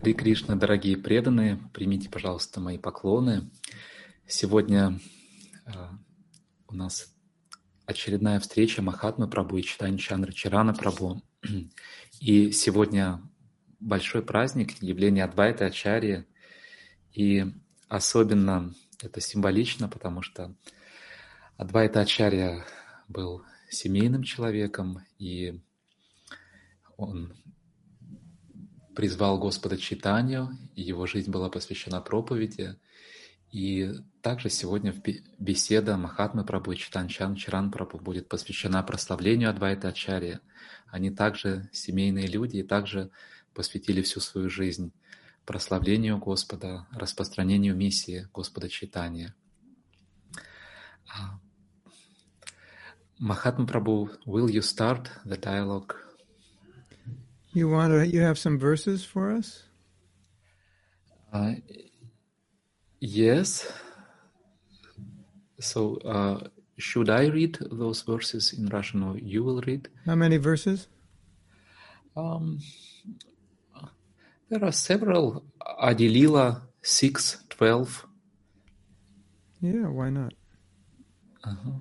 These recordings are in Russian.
Хари Кришна, дорогие преданные, примите, пожалуйста, мои поклоны. Сегодня э, у нас очередная встреча Махатмы Прабу и Читани Чандра Чарана Прабу. И сегодня большой праздник, явление Адвайта Ачарьи. И особенно это символично, потому что Адвайта Ачарья был семейным человеком, и он призвал Господа читанию, и его жизнь была посвящена проповеди. И также сегодня беседа Махатмы Прабhu и Читан Чан Чаран Прабhu будет посвящена прославлению Адвайта Ачарья. Они также семейные люди и также посвятили всю свою жизнь прославлению Господа, распространению миссии Господа Читания. Mahatma Prabhu, will you start the dialogue? You want to? You have some verses for us? Uh, yes. So, uh, should I read those verses in Russian, or you will read? How many verses? Um, there are several. Adilila six twelve. Yeah, why not? Uh-huh.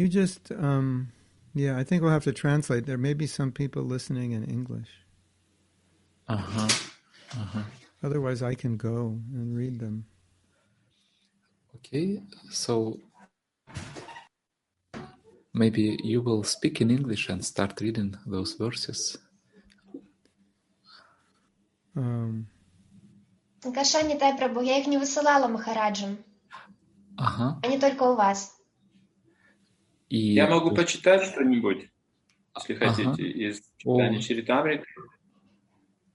You just, um, yeah, I think we'll have to translate. There may be some people listening in English. Uh huh. Uh huh. Otherwise, I can go and read them. Okay, so maybe you will speak in English and start reading those verses. Um, Кашани Тай Прабу, я их не высылала Махараджам. Ага. Они только у вас. И Я могу почитать что-нибудь, если Ага. хотите, из О. читания Чаритамриты.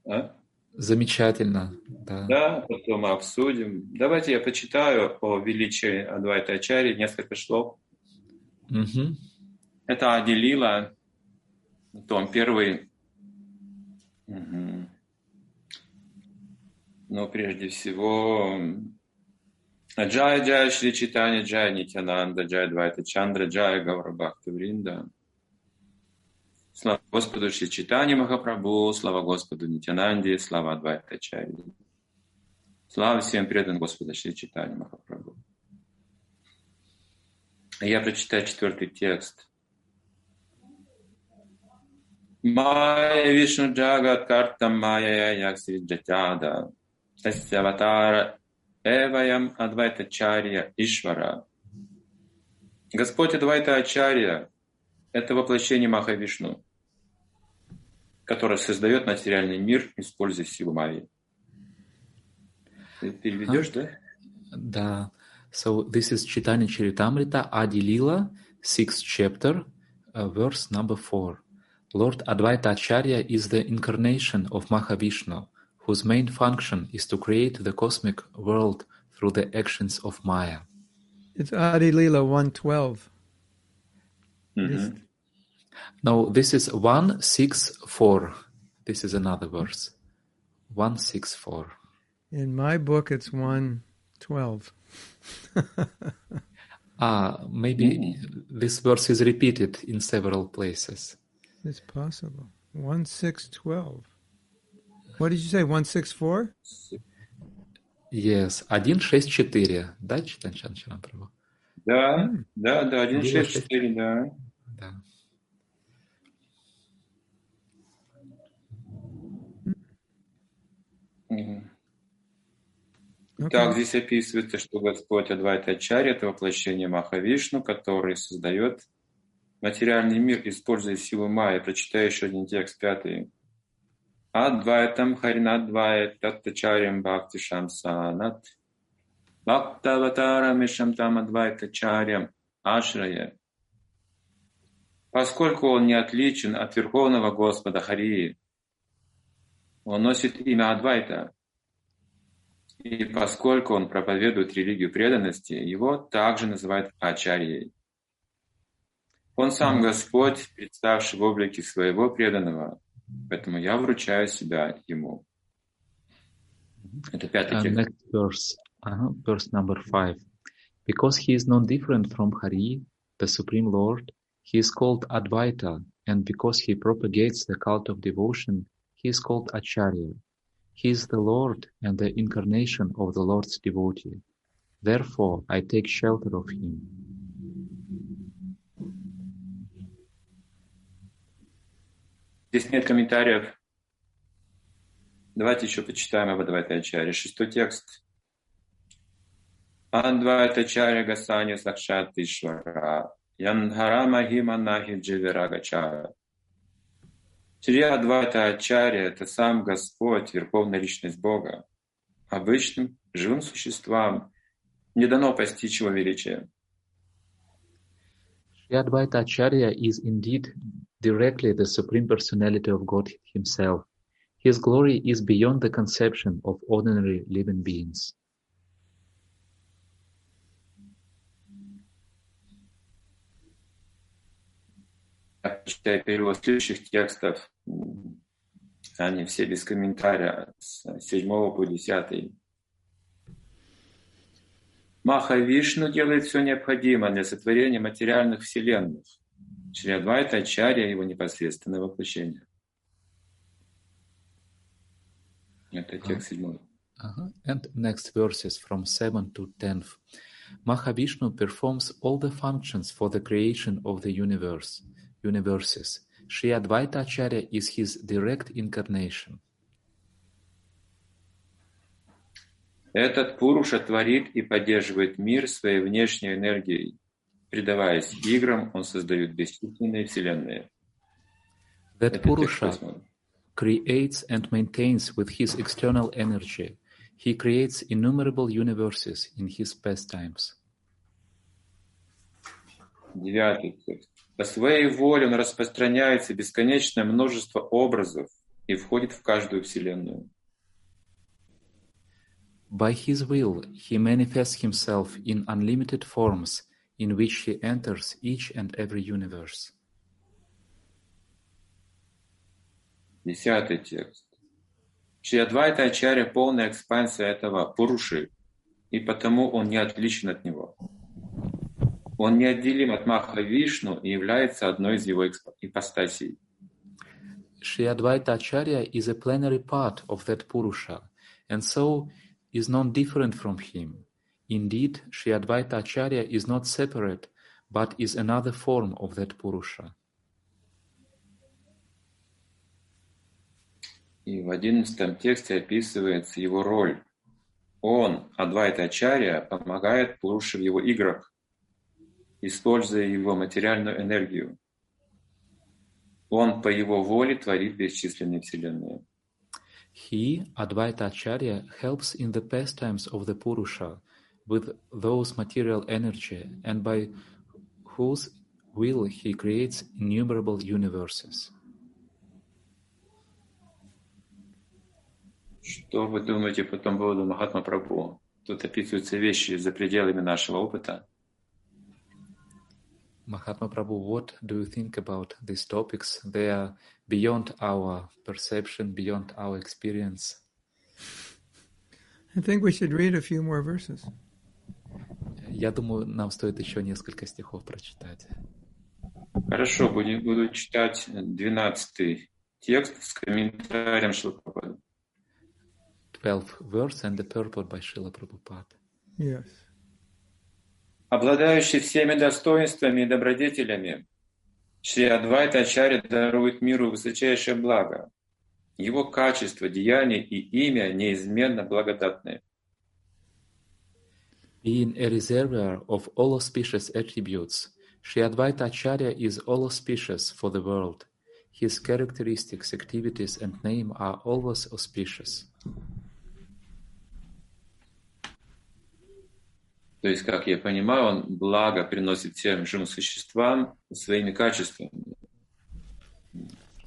А? замечательно, да. Да, потом обсудим. Давайте я почитаю о величии Адвайта Ачари несколько слов. Мгм. Это Аделила, том первый. Мгм. Но прежде всего, Джай Джай Шри Читани Джай Нитянанда Джай Двайта Чандра Джай Гаура Бхакти Вринда. Слава Господу Шри Читани Махапрабху, слава Господу Нитянанде, слава Адвайта Чари. Слава всем преданным Господа Шри Читани Махапрабху. Я прочитаю четвертый текст. Майя Вишну Джагат Картам Майя Яксри Джатяда. Тасяватара Эваям Адвайта Чарья Ишвара. Господь Адвайта Ачарья – это воплощение Махавишну, которое создает материальный мир, используя силу Майи. Ты переведешь, да? Да. So this is Chaitanya Charitamrita, Adi Lila, sixth chapter, uh, verse number four. Lord Advaita Acharya is the incarnation of Mahavishnu, whose main function is to create the cosmic world through the actions of Maya. It's Adi Lila 112. Mm-hmm. No, this is 164. This is another verse. 164. In my book, it's 112. ah, maybe mm-hmm. this verse is repeated in several places. It's possible. 1612. What did you say? 164? Yes, 164. Да, Читанчан Чанапрабху? Да, да, да, 1.6.4, да. Да. Okay. Так, здесь описывается, что Господь Адвайта Ачарья – это воплощение Махавишну, который создает материальный мир, используя силу Майя. Прочитаю еще один текст, пятый. Адвайтам Харинадвайт Таттачарьям Бхакти Шамсанат Бхактаватарам Ишамтам Адвайтачарьям Ашрая. Поскольку он не отличен от Верховного Господа Харии, он носит имя Адвайта, и поскольку он проповедует религию преданности, его также называют Ачарьей. Он сам Господь, представший в облике своего преданного, поэтому я вручаю себя ему. Это пятый Uh, текст. next verse, uh verse number five. Because he is non-different from Hari, the Supreme Lord, he is called Advaita, and because he propagates the cult of devotion, he is called Acharya. He is the Lord and the incarnation of the Lord's devotee. Therefore, I take shelter of him. Здесь нет комментариев. Давайте еще почитаем об Адвайтачаре. Шестой текст. Адвайтачаря Гасани Сакшат Ишвара. Янхара Махима Нахи Дживирагачара. Шри Адвайта Ачарья – это сам Господь, Верховная Личность Бога. Обычным живым существам не дано постичь Его величия. Sri Advaita Acharya is indeed directly the Supreme Personality of God Himself. His glory is beyond the conception of ordinary living beings. Читаю перевод следующих текстов. Они все без комментария, с 7 по 10. Маха Вишну делает все необходимое для сотворения материальных вселенных. Шри Адвайта Ачарья его непосредственное воплощение. Это текст седьмой. Uh-huh. And next verses from 7 to 10. Mahavishnu performs all the functions for the creation of the universe, universes. Sri Advaita Acharya is his direct incarnation. Этот Пуруша творит и поддерживает мир своей внешней энергией. Предаваясь играм, он создает бесчисленные вселенные. That Это Purusha creates and maintains with his external energy. He creates innumerable universes in his pastimes. Девятый текст. По своей воле он распространяется бесконечное множество образов и входит в каждую вселенную. By his will, he manifests himself in unlimited forms in which he enters each and every universe. Десятый текст. Шри Адвайта Ачарья – полная экспансия этого Пуруши, и потому он не отличен от него. Он неотделим от Маха Вишну и является одной из его экспо- ипостасей. Sri Advaita Acharya is a plenary part of that Purusha, and so is non different from him. Indeed, Sri Advaita Acharya is not separate, but is another form of that Purusha. И в одиннадцатом тексте описывается его роль. Он, Адвайта Ачарья, помогает Пуруше в его играх, используя его материальную энергию. Он по его воле творит бесчисленные вселенные. He, Advaita Acharya, helps in the pastimes of the Purusha with those material energy, and by whose will he creates innumerable universes. Что вы думаете по тому поводу Махатма Прабху? Тут описываются вещи за пределами нашего опыта. Mahatma Prabhu, what do you think about these topics? They are beyond our perception, beyond our experience. I think we should read a few more verses. Я думаю, нам стоит еще несколько стихов прочитать. Хорошо, буду, буду читать 12 текст с комментарием Шилпрапада. 12 verse and the purport by Srila Prabhupada. Yes. Обладающий всеми достоинствами и добродетелями, Шри Адвайта Ачарья дарует миру высочайшее благо. Его качество, деяние и имя неизменно благодатны. Being a reservoir of all auspicious attributes, Sri Advaita Acharya is all auspicious for the world. His characteristics, activities, and name are always auspicious. То есть, как я понимаю, он благо приносит всем живым существам своими качествами.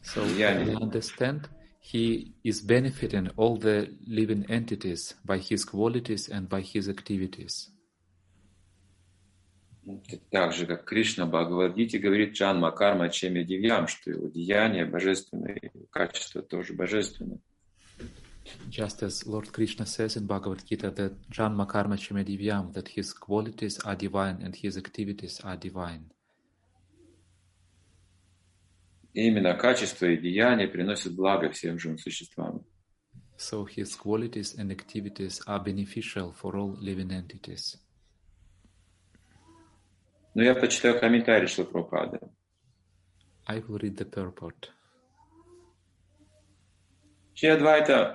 So. I understand he is benefiting all the living entities by his qualities and by his activities. Так же, как Кришна Бхагавадгите говорит Джанма Карма Чеми Дивьям, что его деяния божественные, качества тоже божественные. Just as Lord Krishna says in Bhagavad Gita that Janma Karma Chime Divyam, that his qualities are divine and his activities are divine. И именно качество и деяния приносят благо всем живым существам. So his qualities and activities are beneficial for all living entities. Но я почитаю комментарий Шлапрапады. I will read the purport. Шри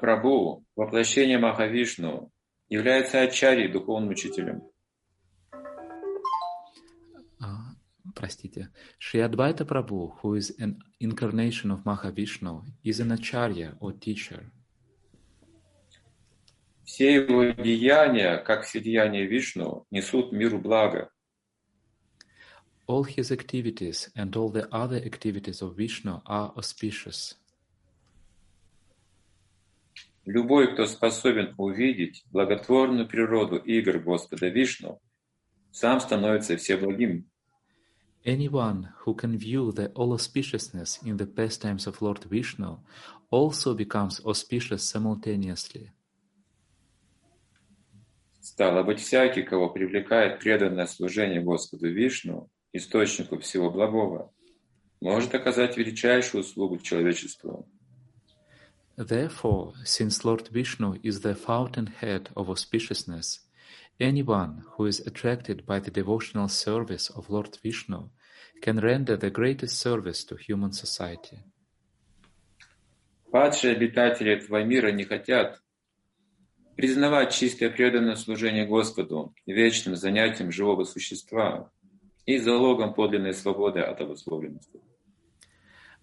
Прабhu, воплощение Махавишну, является ачарьей, духовным учителем. Uh, простите. Шри Адвайта Прабhu, who is an incarnation of Mahavishnu, is an acharya or teacher. Все его деяния, как все деяния Вишну, несут миру благо. All his activities and all the other activities of Vishnu are auspicious. Любой, кто способен увидеть благотворную природу игр Господа Вишну, сам становится всеблагим. Anyone who can view the all auspiciousness in the pastimes of Lord Vishnu also becomes auspicious simultaneously. Стало быть, всякий, кого привлекает преданное служение Господу Вишну, источнику всего благого, может оказать величайшую услугу человечеству. Therefore, since Lord Vishnu is the fountainhead of auspiciousness, anyone who is attracted by the devotional service of Lord Vishnu can render the greatest service to human society. Падшие обитатели этого мира не хотят признавать чистое преданное служение Господу вечным занятием живого существа, и залогом подлинной свободы от обусловленности.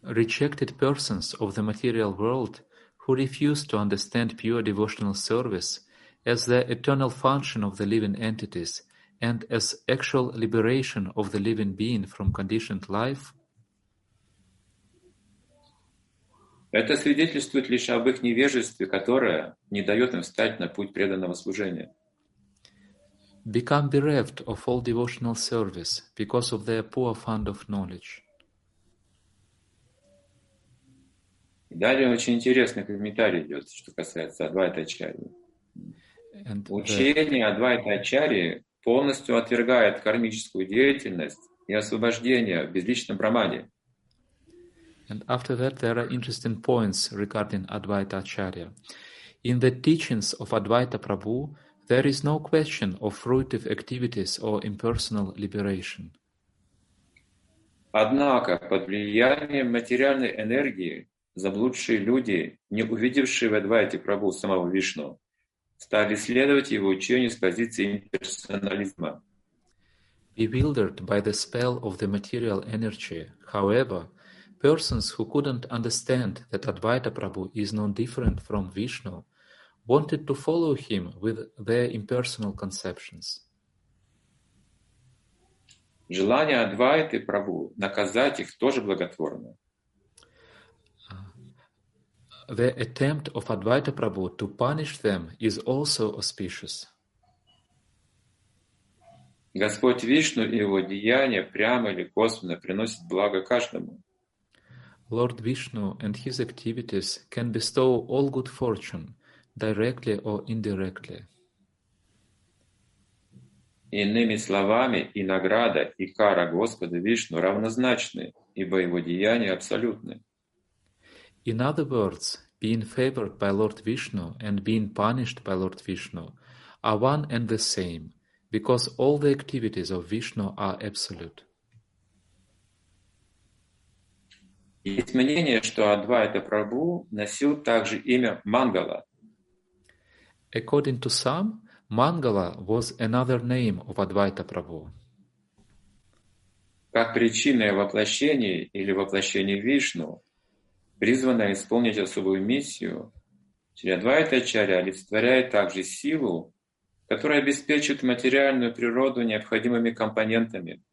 Rejected persons of the material world who refuse to understand pure devotional service as the eternal function of the living entities and as actual liberation of the living being from conditioned life Это свидетельствует лишь об их невежестве, которое не дает им встать на путь преданного служения. become bereft of all devotional service because of their poor fund of knowledge. Далее очень интересный комментарий идет, что касается Адвайта Ачари. Учение Адвайта Ачари полностью отвергает кармическую деятельность и освобождение в безличном брамане. And after that, there are interesting points regarding Advaita Acharya. In the teachings of Advaita Prabhu, There is no question of fruitive activities or impersonal liberation. Однако под влиянием материальной энергии заблудшие люди, не увидевшие в Адвайте Прабhu самого Вишну, стали следовать его учению с позиции имперсонализма. Bewildered by the spell of the material energy, however, persons who couldn't understand that Advaita Prabhu is no different from Vishnu wanted to follow him with their impersonal conceptions. Желание Адвайты Прабhu наказать их тоже благотворно. The attempt of Advaita Prabhu to punish them is also auspicious. Господь Вишну и его деяния прямо или косвенно приносят благо каждому. Lord Vishnu and his activities can bestow all good fortune directly or indirectly. Иными словами, и награда, и кара Господа Вишну равнозначны, ибо его деяния абсолютны. In other words, being favored by Lord Vishnu and being punished by Lord Vishnu are one and the same, because all the activities of Vishnu are absolute. Есть мнение, что Адвайта Прабhu носил также имя Мангала, According to some, Mangala was another name of Advaita Prabhu. Как причинное воплощение или воплощение Вишну, призванное исполнить особую миссию, Ачарья олицетворяет также силу, которая обеспечит материальную природу необходимыми компонентами.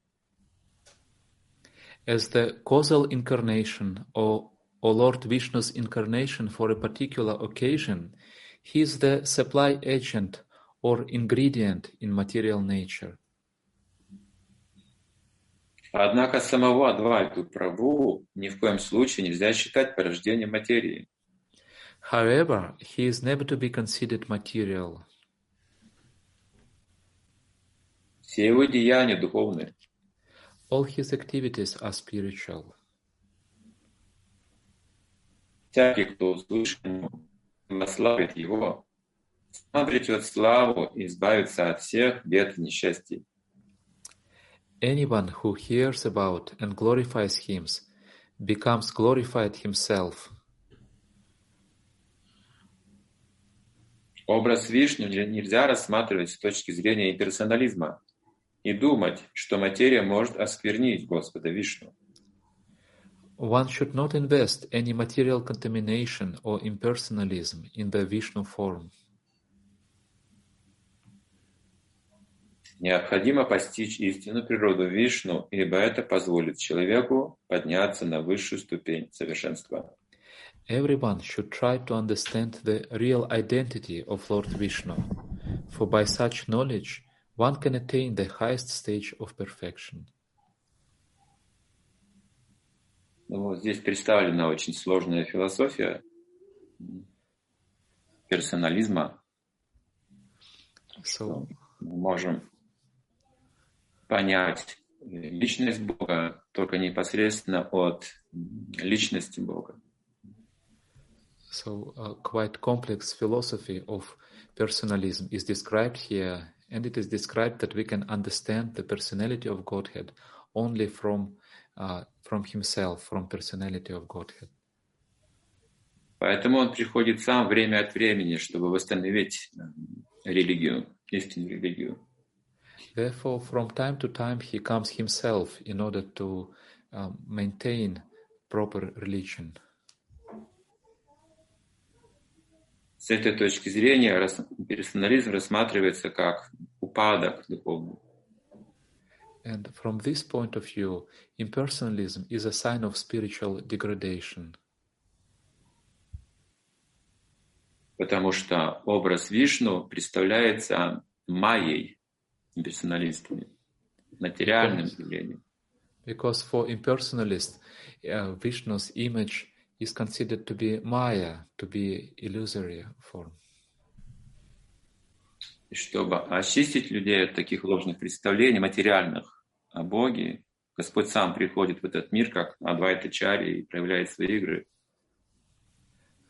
As the causal incarnation or, or Lord Vishnu's incarnation for a particular occasion, He is the supply agent or ingredient in material nature. Однако самого Адвайту Прабху ни в коем случае нельзя считать порождением материи. However, he is never to be considered material. Все его деяния духовны. All his activities are spiritual. Всякий, кто услышит его, прославит его, сам славу и избавится от всех бед и несчастий. Anyone who hears about and glorifies him becomes glorified himself. Образ Вишну нельзя рассматривать с точки зрения имперсонализма и думать, что материя может осквернить Господа Вишну. One should not invest any material contamination or impersonalism in the Vishnu form. Необходимо постичь истинную природу Вишну, ибо это позволит человеку подняться на высшую ступень совершенства. Everyone should try to understand the real identity of Lord Vishnu, for by such knowledge one can attain the highest stage of perfection. Ну, вот здесь представлена очень сложная философия персонализма. So, Мы можем понять личность Бога только непосредственно от личности Бога. so a quite complex philosophy of personalism is described here, and it is described that we can understand the personality of Godhead only from uh, from Himself, from personality of Godhead. Поэтому он приходит сам время от времени, чтобы восстановить э, религию, истинную религию. Therefore, from time to time, He comes Himself in order to um, maintain proper religion. С этой точки зрения персонализм рассматривается как упадок духовный. And from this point of view, impersonalism is a sign of spiritual degradation. потому что образ Вишну представляется майей персоналистами, материальным явлением. Because for impersonalists, uh, Vishnu's image is considered to be Maya, to be illusory form. И чтобы очистить людей от таких ложных представлений материальных о Боге, Господь сам приходит в этот мир, как Адвайта Чари, и проявляет свои игры.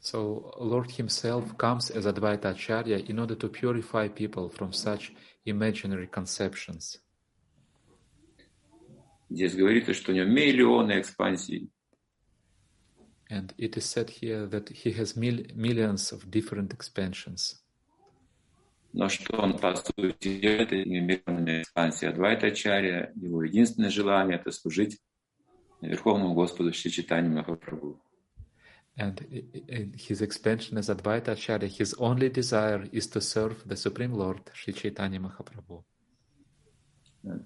So Lord Himself comes as Advaita Acharya in order to purify people from such imaginary conceptions. Здесь говорится, что у него миллионы экспансий. And it is said here that He has mil- millions of different expansions. Но что он, по сути, делает этими миллионами экспансий Адвайта Чария, его единственное желание – это служить Верховному Господу Шри Читанию Махапрабху. And i- i- in his expansion as Advaita Acharya, his only desire is to serve the Supreme Lord, Sri Chaitanya Mahaprabhu.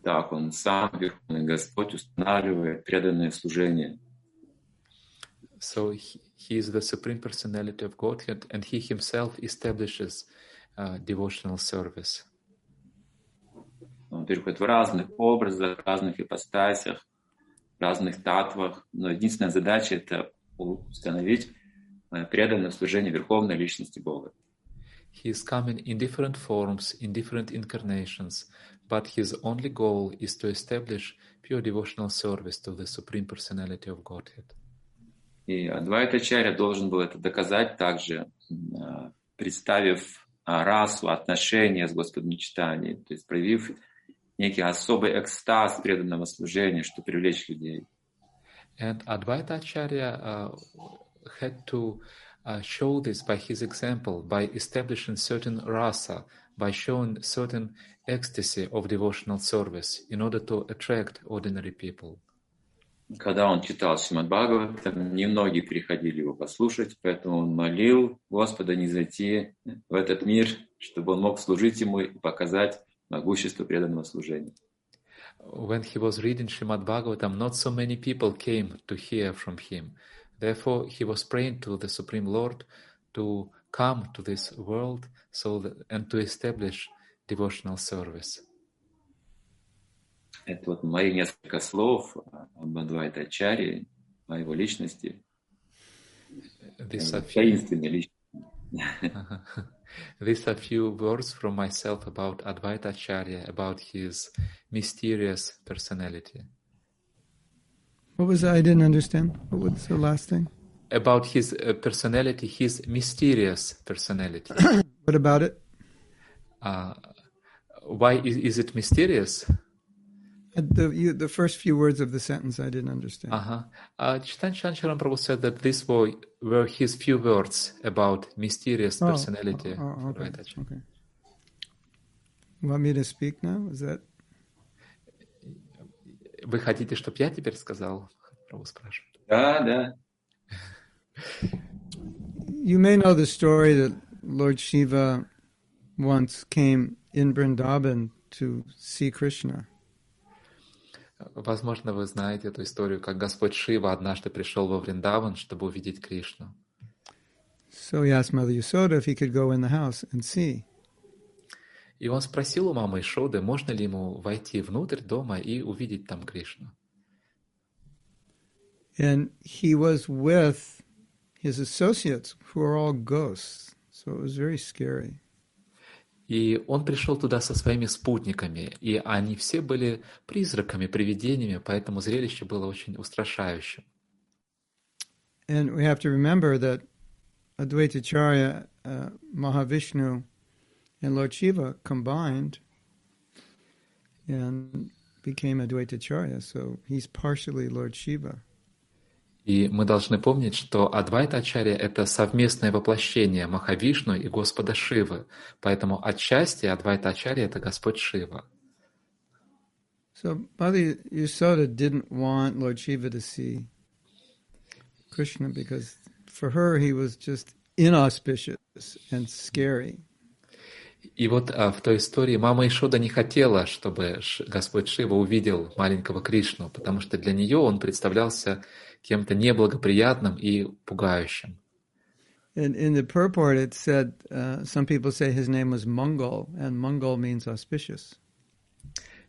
Так, он сам, Верховный Господь, устанавливает преданное служение. So he, he is the Supreme Personality of Godhead, and he himself establishes uh, devotional service. Он приходит в разных образах, в разных ипостасях, в разных татвах, но единственная задача – это установить э, преданное служение Верховной Личности Бога. He is coming in different forms, in different incarnations, but his only goal is to establish pure devotional service to the Supreme Personality of Godhead. И Адвайтачаря должен был это доказать также, э, представив э, расу, отношения с Господом Читанием, то есть проявив некий особый экстаз преданного служения, чтобы привлечь людей. And Advaita Acharya uh, had to uh, show this by his example, by establishing certain rasa, by showing certain ecstasy of devotional service in order to attract ordinary people. Когда он читал Шримад Бхагаватам, немногие приходили его послушать, поэтому он молил Господа не зайти в этот мир, чтобы он мог служить ему и показать могущество преданного служения. When he was reading Srimad Bhagavatam, not so many people came to hear from him. Therefore, he was praying to the Supreme Lord to come to this world so that, and to establish devotional service. Это вот мои несколько слов об Адвайта Ачаре, о его личности, These are few, таинственной личности. These are few words from myself about Advaita Acharya, about his mysterious personality. What was that? I didn't understand. What was the last thing? About his uh, personality, his mysterious personality. What about it? Uh, why is, is it mysterious? Uh, The you, the first few words of the sentence I didn't understand. Uh-huh. Uh, Chitan Chancharan Prabhu said that these were, were his few words about mysterious Oh, personality. oh, of okay. Advaita Acharya. Okay. You want me to speak now? Is that Вы хотите, чтобы я теперь сказал? Прабhu спрашивает. Да, да. you may know the story that Lord Shiva once came in Vrindavan to see Krishna. Возможно, вы знаете эту историю, как Господь Шива однажды пришел во Вриндаван, чтобы увидеть Кришну. So he asked Mother Yasoda if he could go in the house and see. И он спросил у мамы Ишоды, можно ли ему войти внутрь дома и увидеть там Кришну. And he was with his associates, who are all ghosts. So it was very scary. И он пришел туда со своими спутниками, и они все были призраками, привидениями, поэтому зрелище было очень устрашающим. And we have to remember that Advaita Charya, uh, Mahavishnu, and Lord Shiva combined and became Advaita Charya. So he's partially Lord Shiva. И мы должны помнить, что Адвайта Ачарья — это совместное воплощение Махавишну и Господа Шивы, поэтому отчасти Адвайта Ачарья — это Господь Шива. So Mother Yasoda didn't want Lord Shiva to see Krishna because for her he was just inauspicious and scary. И вот а, в той истории мама Ишода не хотела, чтобы Господь Шива увидел маленького Кришну, потому что для нее он представлялся кем-то неблагоприятным и пугающим. In, in the purport, it said uh, some people say his name was Mongol, and Mongol means auspicious.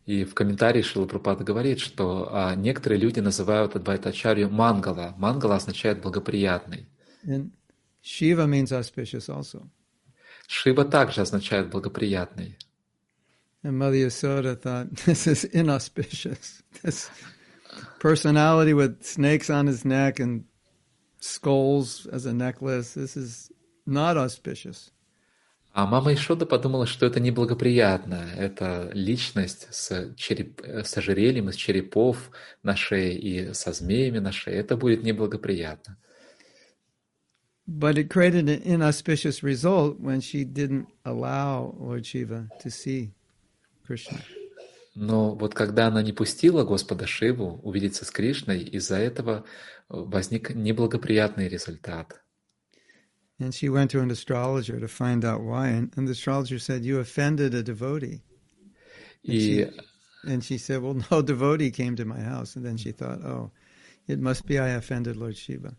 И в комментарии Шила Прупада говорит, что а, некоторые люди называют Адвайтачарью Мангала. Мангала означает благоприятный. And Shiva means auspicious also. Шива также означает благоприятный. And Mother Yasoda thought, this is inauspicious. This personality with snakes on his neck and skulls as a necklace, this is not auspicious. А мама Ишода подумала, что это неблагоприятно. Это личность с, череп... с ожерельем из черепов на шее и со змеями на шее. Это будет неблагоприятно. But it created an inauspicious result when she didn't allow Lord Shiva to see Krishna. Но вот когда она не пустила Господа Шиву увидеться с Кришной, из-за этого возник неблагоприятный результат. And she went to an astrologer to find out why. And, and the astrologer said, You offended a devotee. И, And she said, Well, no devotee came to my house. And then she thought, Oh, it must be I offended Lord Shiva.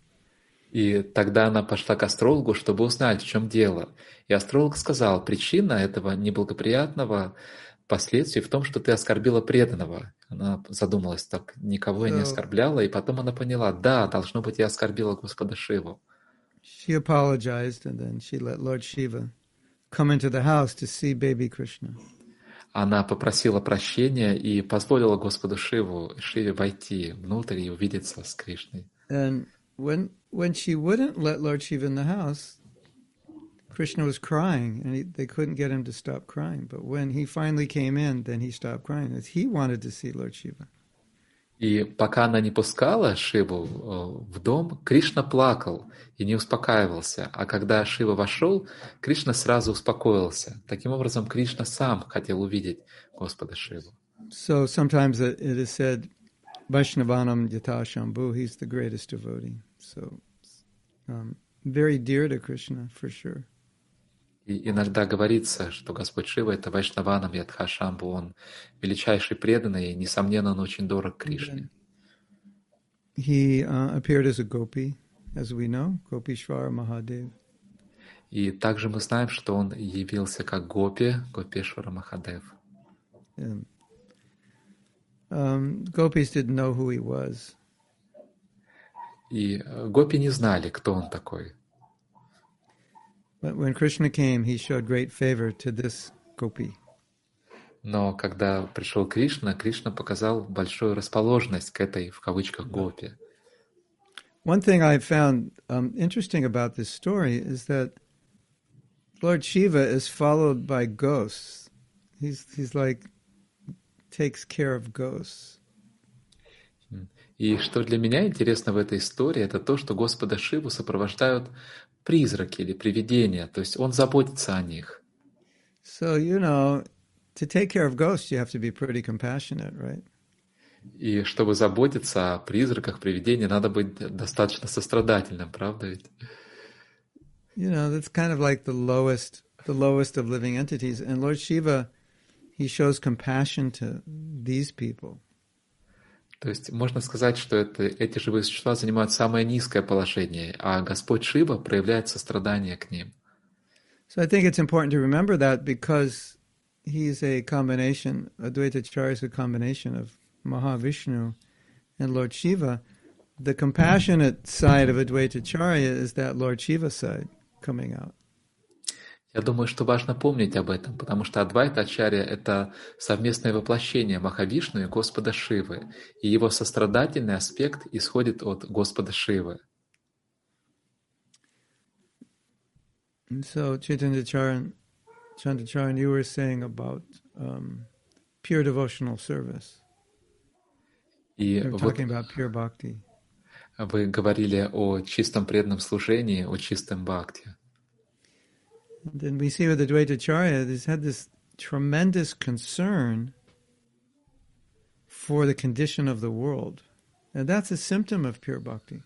и тогда она пошла к астрологу, чтобы узнать, в чем дело. И астролог сказал, причина этого неблагоприятного последствия в том, что ты оскорбила преданного. Она задумалась, так никого я не оскорбляла, и потом она поняла, да, должно быть, я оскорбила Господа Шиву. She apologized, and then she let Lord Shiva come into the house to see baby Krishna. Она попросила прощения и позволила Господу Шиву, Шиве войти внутрь и увидеться с Кришной. And when when she wouldn't let Lord Shiva in the house, Krishna was crying, and he, they couldn't get him to stop crying. But when he finally came in, then he stopped crying, as he wanted to see Lord Shiva. И пока она не пускала Шиву э, в дом, Кришна плакал и не успокаивался. А когда Шива вошел, Кришна сразу успокоился. Таким образом, Кришна сам хотел увидеть Господа Шиву. So sometimes it, it is said, Vaishnavanam Yata Shambhu, he's the greatest devotee. So um, very dear to Krishna for sure. И иногда говорится, что Господь Шива — это Вайшнаванам Ядхашамбу, он величайший преданный, и, несомненно, он очень дорог Кришне. He uh, appeared as a gopi, as we know, Gopishvara Mahadev. И также мы знаем, что он явился как Гопи, Гопешвара Махадев. Um, gopis didn't know who he was. И э, Гопи не знали, кто он такой. But when Krishna came, he showed great favor to this gopi. Но когда пришел Кришна, Кришна показал большую расположенность к этой, в кавычках, гопе. One thing I found um, interesting about this story is that Lord Shiva is followed by ghosts. He's he's like takes care of ghosts. И что для меня интересно в этой истории, это то, что Господа Шиву сопровождают призраки или привидения, то есть Он заботится о них. So you know, to take care of ghosts, you have to be pretty compassionate, right? И чтобы заботиться о призраках, привидениях, надо быть достаточно сострадательным, правда ведь? You know, that's kind of like the lowest, the lowest of living entities. And Lord Shiva, he shows compassion to these people. То есть можно сказать, что это, эти живые существа занимают самое низкое положение, а Господь Шива проявляет сострадание к ним. So I think it's important to remember that because he's a combination, Advaita Acharya is a combination of Mahavishnu and Lord Shiva. The compassionate side of Advaita Acharya is that Lord Shiva side coming out. Я думаю, что важно помнить об этом, потому что Адвайта Ачарья — это совместное воплощение Махавишну и Господа Шивы, и его сострадательный аспект исходит от Господа Шивы. And so, Chaitanya Charan, Chandracharan, you were saying about um, pure devotional service. И You were вот talking about pure bhakti. вы говорили о чистом преданном служении, о чистом бхакти. And then we see with Advaita Acharya, he's had this tremendous concern for the condition of the world. And that's a symptom of pure bhakti.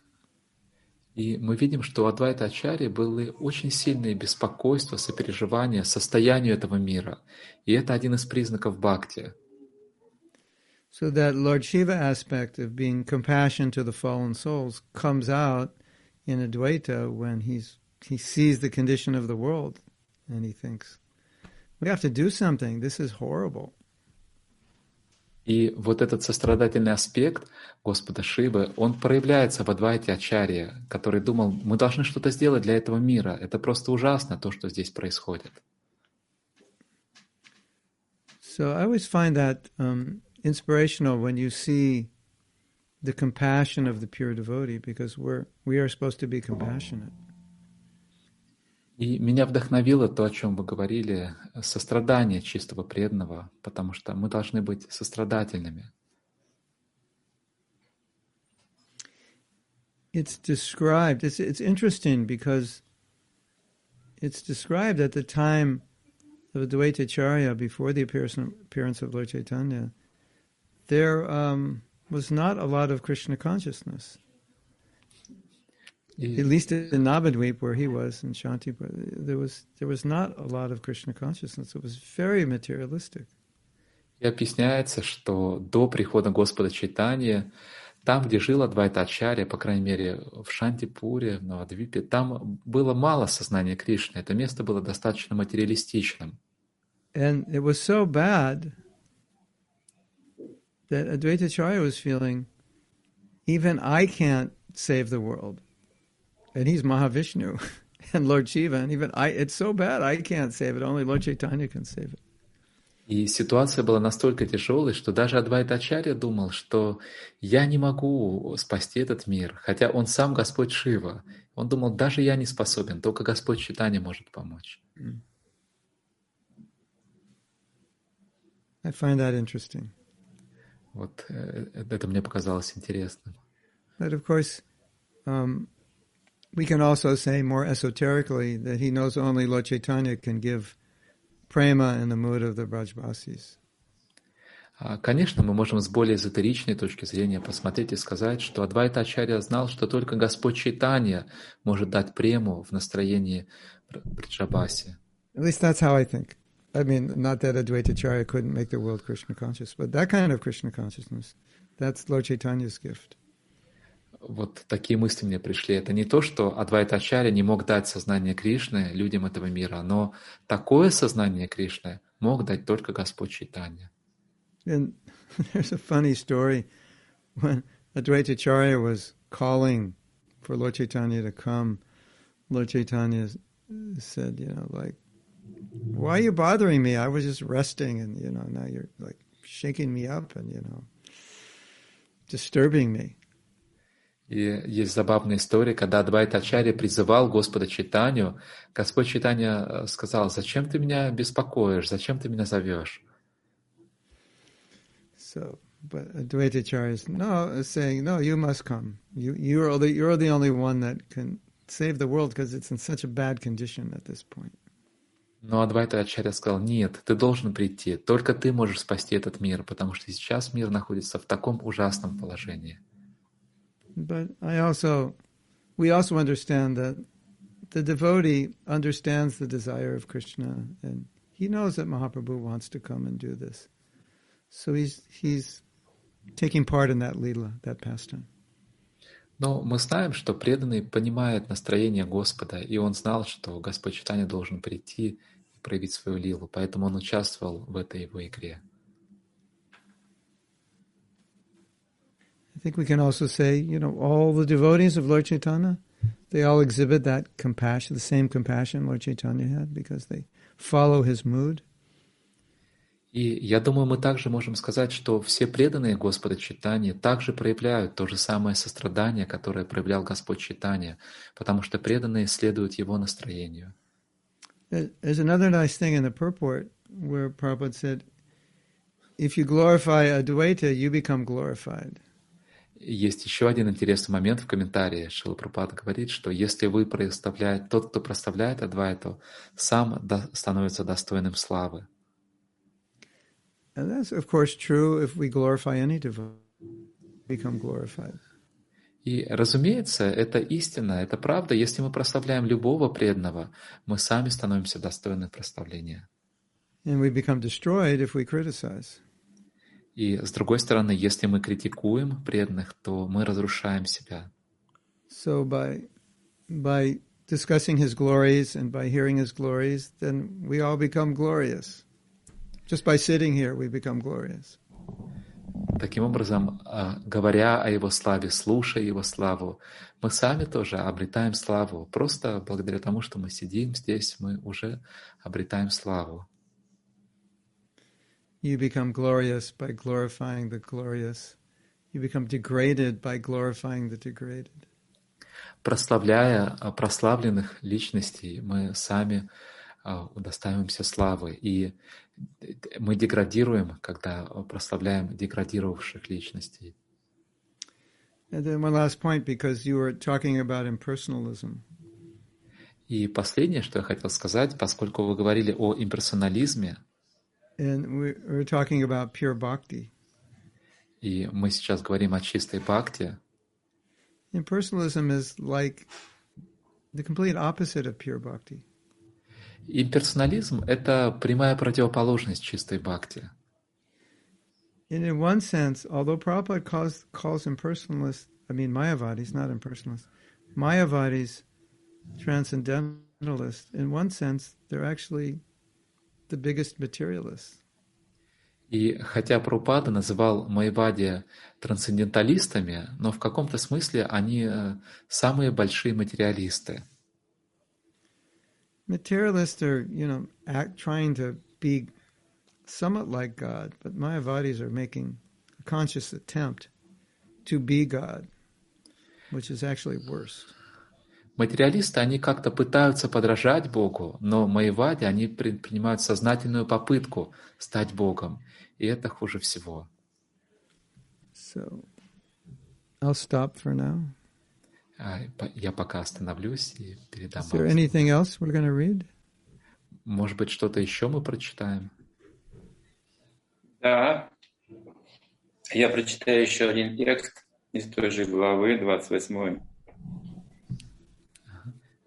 И мы видим, что у Адвайта Ачарьи было очень сильное беспокойство, сопереживание состоянию этого мира. И это один из признаков бхакти. So that Lord Shiva aspect of being compassion to the fallen souls comes out in Advaita when he's he sees the condition of the world and he thinks, we have to do something. This is horrible. И вот этот сострадательный аспект Господа Шивы, он проявляется в Адвайте Ачарье, который думал, мы должны что-то сделать для этого мира. Это просто ужасно, то, что здесь происходит. So I always find that um, inspirational when you see the compassion of the pure devotee because we're we are supposed to be compassionate. И меня вдохновило то, о чем вы говорили, сострадание чистого преданного, потому что мы должны быть сострадательными. It's described. It's it's interesting because it's described at the time of Advaita Acharya before the appearance appearance of Lord Chaitanya. There um, was not a lot of Krishna consciousness. At least in Navadvip, where he was in Shanti, there was there was not a lot of Krishna consciousness. It was very materialistic. И объясняется, что до прихода Господа Чайтанья, там, где жил Адвайта Ачарья, по крайней мере, в Шантипуре, в Навадвипе, там было мало сознания Кришны. Это место было достаточно материалистичным. And it was so bad that Advaita Acharya was feeling, even I can't save the world. And he's Mahavishnu and Lord Shiva, and even I, it's so bad I can't save it. Only Lord Chaitanya can save it. И ситуация была настолько тяжелой, что даже Адвайта Ачарья думал, что я не могу спасти этот мир, хотя он сам Господь Шива. Он думал, даже я не способен, только Господь Читания может помочь. I find that interesting. Вот э, это мне показалось интересным. But of course, um, we can also say more esoterically that he knows only Lord Chaitanya can give prema in the mood of the Brajbasis. А, Конечно, мы можем с более эзотеричной точки зрения посмотреть и сказать, что Адвайта Ачарья знал, что только Господь Чайтанья может дать прему в настроении Бриджабаси. At least that's how I think. I mean, not that Advaita Acharya couldn't make the world Krishna conscious, but that kind of Krishna consciousness, that's Lord Chaitanya's gift. Вот такие мысли мне пришли. Это не то, что Адвайта Ачарья не мог дать сознание Кришны людям этого мира, но такое сознание Кришны мог дать только Господь Чайтанья. And there's a funny story when Advaita Acharya was calling for Lord Chaitanya to come. Lord Chaitanya said, you know, like, why are you bothering me? I was just resting, and you know, now you're like shaking me up and you know, disturbing me. И есть забавная история, когда Адвайта Ачарья призывал Господа Читанию, Господь Читания э, сказал, зачем ты меня беспокоишь, зачем ты меня зовешь? So, but Advaita Acharya is no saying, no, you must come. You you're the you're the only one that can save the world because it's in such a bad condition at this point. Но Адвайта Ачарья сказал, нет, ты должен прийти, только ты можешь спасти этот мир, потому что сейчас мир находится в таком ужасном положении. But I also, we also understand that the devotee understands the desire of Krishna, and he knows that Mahaprabhu wants to come and do this. So he's he's taking part in that lila, that pastime. Но мы знаем, что преданный понимает настроение Господа, и он знал, что Господь Читания должен прийти и проявить свою лилу, поэтому он участвовал в этой его игре. I think we can also say, you know, all the devotees of Lord Chaitanya, they all exhibit that compassion, the same compassion Lord Chaitanya had, because they follow his mood. И я думаю, мы также можем сказать, что все преданные Господа Читания также проявляют то же самое сострадание, которое проявлял Господь Читания, потому что преданные следуют Его настроению. There's another nice thing in the purport where Prabhupada said, if you glorify Advaita, you become glorified. Есть еще один интересный момент в комментарии. Шила Прабхупада говорит, что если вы проставляете, тот, кто проставляет Адвайту, сам до, становится достойным славы. И, разумеется, это истина, это правда. Если мы прославляем любого преданного, мы сами становимся достойны прославления. And we become destroyed if we criticize. И с другой стороны, если мы критикуем преданных, то мы разрушаем себя. So by by discussing his glories and by hearing his glories, then we all become glorious. Just by sitting here, we become glorious. Таким образом, а, говоря о Его славе, слушая Его славу, мы сами тоже обретаем славу. Просто благодаря тому, что мы сидим здесь, мы уже обретаем славу. You become glorious by glorifying the glorious. You become degraded by glorifying the degraded. Прославляя прославленных личностей, мы сами удостаиваемся славы. И мы деградируем, когда прославляем деградировавших личностей. And then one last point, because you were talking about impersonalism. И последнее, что я хотел сказать, поскольку вы говорили о имперсонализме, And we're talking about pure bhakti. И мы сейчас говорим о чистой бхакти. Impersonalism is like the complete opposite of pure bhakti. Имперсонализм — это прямая противоположность чистой бхакти. And in one sense, although Prabhupada calls, calls impersonalists, I mean Mayavadis, not impersonalists, Mayavadis transcendentalists, in one sense, they're actually the biggest materialists. И хотя Прупада называл Майвади трансценденталистами, но в каком-то смысле они самые большие материалисты. Materialists are, you know, act, trying to be somewhat like God, but Mayavadis are making a conscious attempt to be God, which is actually worse. Материалисты, они как-то пытаются подражать Богу, но Майвади, они предпринимают сознательную попытку стать Богом, и это хуже всего. So, I'll stop for now. Я пока остановлюсь и передам Is there anything else we're to read? Может быть, что-то еще мы прочитаем? Да. Я прочитаю еще один текст из той же главы, 28.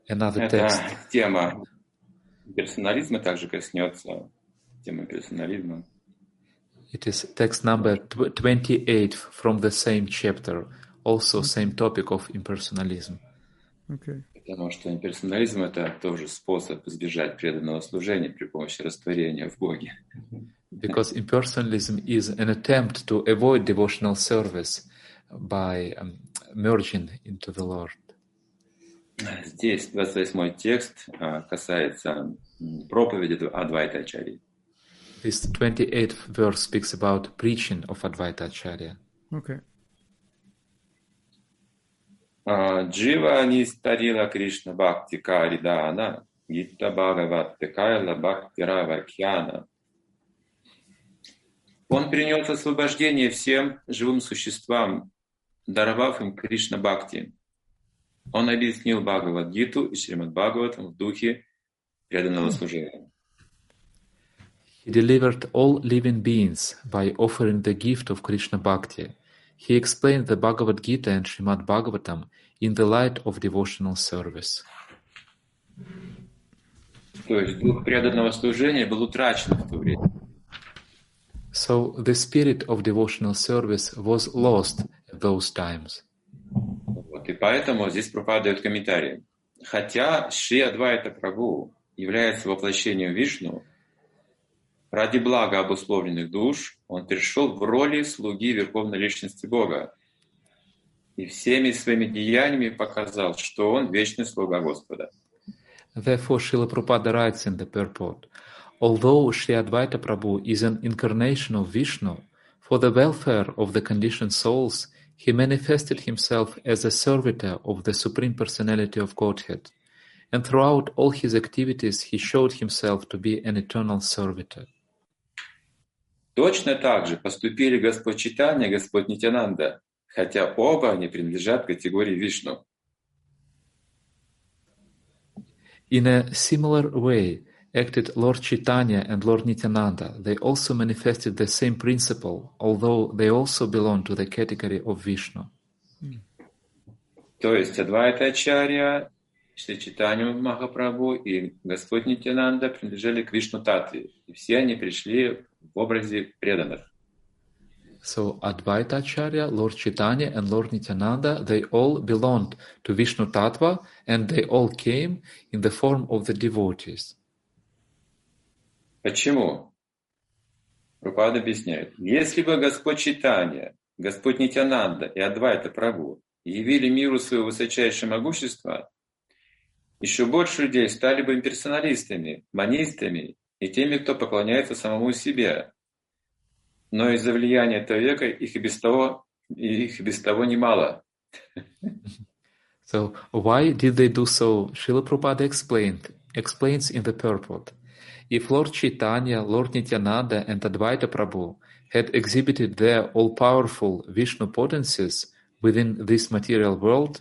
Another Это text. тема персонализма также коснется темы персонализма. It is text number tw- 28 from the same chapter, also same topic of impersonalism. Okay. Потому что имперсонализм — это тоже способ избежать преданного служения при помощи растворения в Боге. Because impersonalism is an attempt to avoid devotional service by um, merging into the Lord. Здесь 28 текст а, касается проповеди Адвайта Ачарьи. This 28th verse speaks about preaching of Advaita Acharya. Okay. Джива Нистарила Кришна Бхакти Каридана Гита Бхагават Кайла Бхакти Равакьяна. Он принес освобождение всем живым существам, даровав им Кришна Бхакти. Он объяснил Бхагавадгиту и Шримад Бхагаватам в духе преданного служения. He delivered all living beings by offering the gift of Krishna Bhakti. He explained the Bhagavad Gita and Srimad Bhagavatam in the light of devotional service. То есть дух преданного служения был утрачен в то время. So the spirit of devotional service was lost at those times. Вот, и поэтому здесь пропадают комментарии. Хотя Шри Адвайта Прабhu является воплощением Вишну, ради блага обусловленных душ он пришел в роли слуги Верховной Личности Бога и всеми своими деяниями показал, что он вечный слуга Господа. Therefore, Srila Prabhupada writes in the purport, although Sri Advaita Prabhu is an incarnation of Vishnu, for the welfare of the conditioned souls, he manifested himself as a servitor of the Supreme Personality of Godhead, and throughout all his activities he showed himself to be an eternal servitor. Точно так же поступили Господь Читания и Господь Нитянанда, хотя оба они принадлежат категории Вишну. In a similar way acted Lord Chaitanya and Lord Nityananda. They also manifested the same principle, although they also belong to the category of Vishnu. То есть Адвайта Ачарья, Шри Читанию Махапрабху и Господь Нитянанда принадлежали к Вишну Татве. И все они пришли в образе преданных. So Advaita Acharya, Lord Chaitanya, and Lord Nityananda, they all belonged to Vishnu Tattva and they all came in the form of the devotees. Почему? Прабхупада объясняет. Если бы Господь Читания, Господь Нитянанда и Адвайта Прабhu явили миру свое высочайшее могущество, еще больше людей стали бы имперсоналистами, манистами и теми, кто поклоняется самому себе. Но из-за влияния этого века их и без того, их и без того немало. So why did they do so? Srila Prabhupada explained, explains in the purport. If Lord Chaitanya, Lord Nityananda, and Advaita Prabhu had exhibited their all-powerful Vishnu potencies within this material world,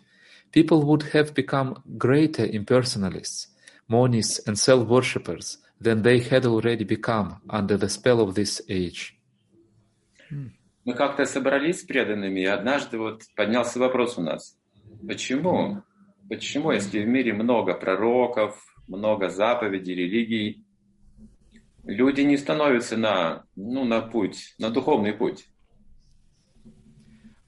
people would have become greater impersonalists, monists, and self-worshippers than they had already become under the spell of this age. Мы как-то собрались с преданными, и однажды вот поднялся вопрос у нас. Почему? Почему, если в мире много пророков, много заповедей, религий, люди не становятся на, ну, на путь, на духовный путь?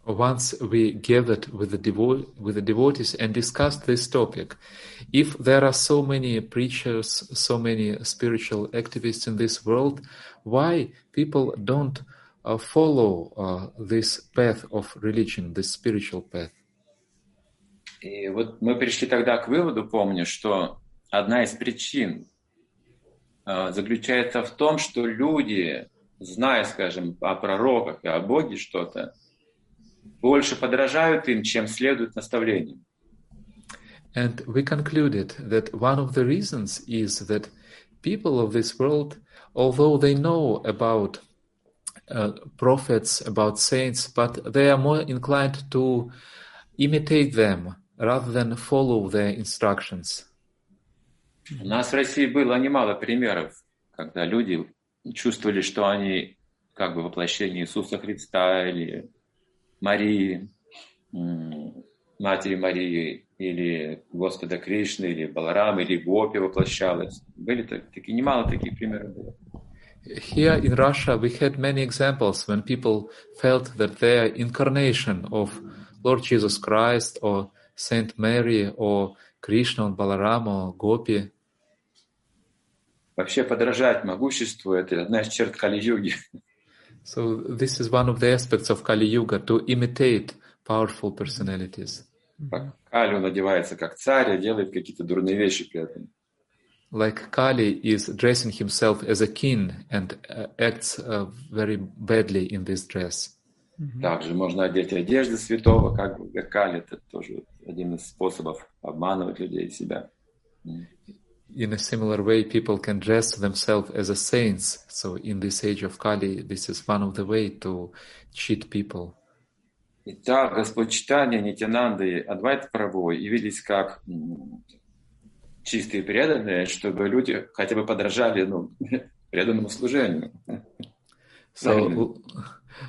Once we gathered with the, devo- with the devotees and discussed this topic, if there are so many preachers, so many spiritual activists in this world, why people don't uh, follow uh, this path of religion, this spiritual path? И вот мы пришли тогда к выводу, помню, что одна из причин э, заключается в том, что люди, зная, скажем, о пророках и о Боге что-то, больше подражают им, чем следуют наставлениям. And we concluded that one of the reasons is that people of this world, although they know about uh, prophets, about saints, but they are more inclined to imitate them rather than follow their instructions. У нас в России было немало примеров, когда люди чувствовали, что они как бы воплощение Иисуса Христа или Марии, Матери Марии, или Господа Кришны, или Баларама, или Гопи воплощалась. Были так- такие, немало таких примеров было. Here in Russia, we had many examples when people felt that their incarnation of Lord Jesus Christ or Saint Mary or Balarama or Gopi Вообще подражать могуществу – это одна из черт Кали-юги. So this is one of the aspects of Kali Yuga to imitate powerful personalities. Кали он одевается как царь, а делает какие-то дурные вещи при этом. Like Kali is dressing himself as a king and uh, acts uh, very badly in this dress. Также можно одеть одежды святого, как как Кали. Это тоже один из способов обманывать людей себя. In a similar way, people can dress themselves as a saints. So in this age of Kali, this is one of the way to cheat people. Итак, Господь читания Нитянанды и Адвайта Прабhu явились как чистые преданные, чтобы люди хотя бы подражали ну, преданному служению. So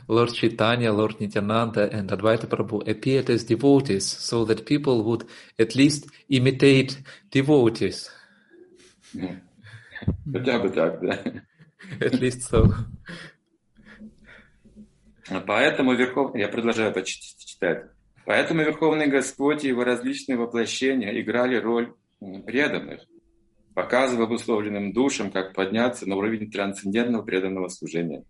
Lord Chaitanya, Lord Nityananda, and Advaita Prabhu appeared as devotees so that people would at least imitate devotees. Хотя бы так, да. At least so. Поэтому Верховный, я продолжаю читать. Поэтому Верховный Господь и его различные воплощения играли роль преданных, показывая обусловленным душам, как подняться на уровень трансцендентного преданного служения.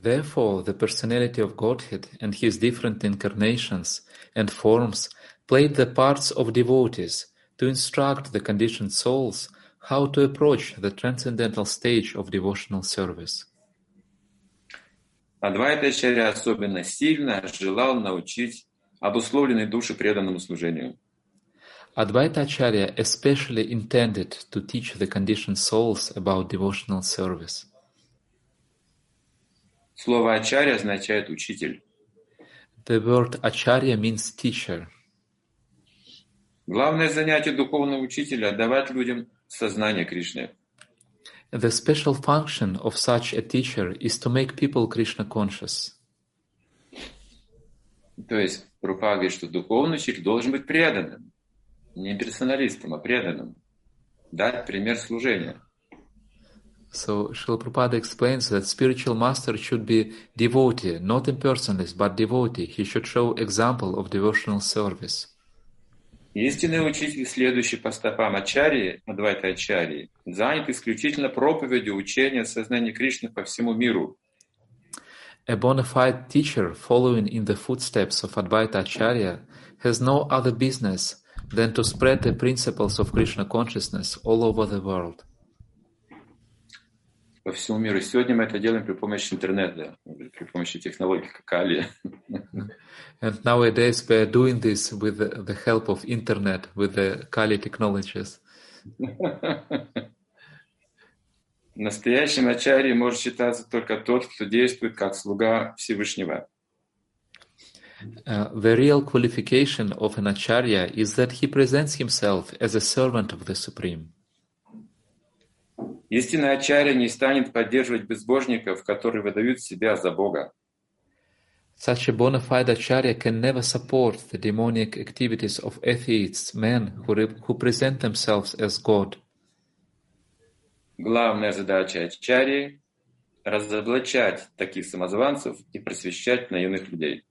Therefore, the personality of Godhead and his different incarnations and forms played the parts of devotees to instruct the conditioned souls how to approach the transcendental stage of devotional service. Адвайтачарья особенно сильно желал научить обусловленные души преданному служению. Advaita Acharya especially intended to teach the conditioned souls about devotional service. Слово «ачарья» означает «учитель». The word Acharya means teacher. Главное занятие духовного учителя – давать людям сознание Кришны. The special function of such a teacher is to make people Krishna conscious. То есть Рупа говорит, что духовный учитель должен быть преданным. Не персоналистом, а преданным. Дать пример служения. So Srila Prabhupada explains that spiritual master should be devotee, not impersonalist, but devotee. He should show example of devotional service. Истинный учитель, следующий по стопам Ачарьи, Адвайта Ачарьи, занят исключительно проповедью учения сознания Кришны по всему миру. A bona fide teacher following in the footsteps of Advaita Acharya has no other business than to spread the principles of Krishna consciousness all over the world. По всему миру. Сегодня мы это делаем при помощи интернета, при помощи технологий, как Али. And nowadays we are doing this with the, the help of internet, with the Kali technologies. Настоящим Ачарьей может считаться только тот, кто действует как слуга Всевышнего. Uh, the real qualification of an acharya is that he presents himself as a servant of the Supreme. Истинный Ачарья не станет поддерживать безбожников, которые выдают себя за Бога. Such a bona fide acharya can never support the demonic activities of atheists, men who, who present themselves as God. Главная задача Ачарьи – разоблачать таких самозванцев и просвещать наивных людей.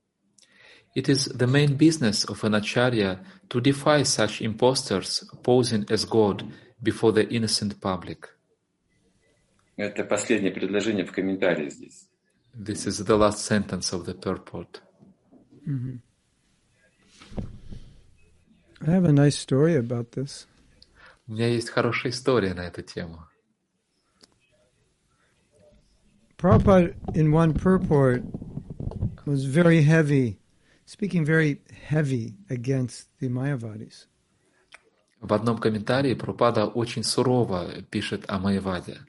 It is the main business of an acharya to defy such impostors posing as God before the innocent public. Это последнее предложение в комментарии здесь. This is the last sentence of the purport. I have a nice story about this. У меня есть хорошая история на эту тему. Prabhupada, in one purport, was very heavy, speaking very heavy against the Mayavadis. В одном комментарии Прупада очень сурово пишет о Майяваде.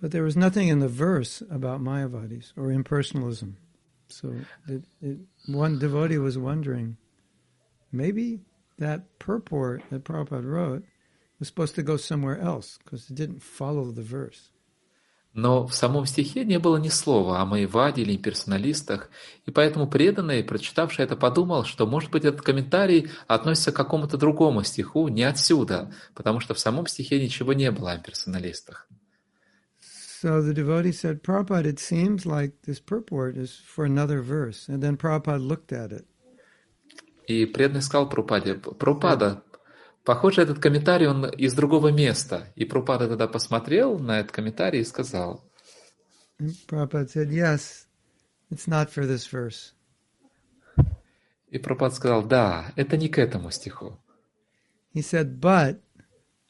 But there was nothing in the verse about Mayavadis or impersonalism. So it, it, one devotee was wondering, maybe that purport that Prabhupada wrote was supposed to go somewhere else because it didn't follow the verse. Но в самом стихе не было ни слова о Майваде или имперсоналистах, и поэтому преданный, прочитавший это, подумал, что, может быть, этот комментарий относится к какому-то другому стиху, не отсюда, потому что в самом стихе ничего не было о имперсоналистах. So the devotee said, Prabhupada, it seems like this purport is for another verse. And then Prabhupada looked at it. И преданный сказал Прупаде, Прупада, похоже, этот комментарий, он из другого места. И Прупада тогда посмотрел на этот комментарий и сказал, And Prabhupada said, yes, it's not for this verse. И Прабхупад сказал, да, это не к этому стиху. He said, but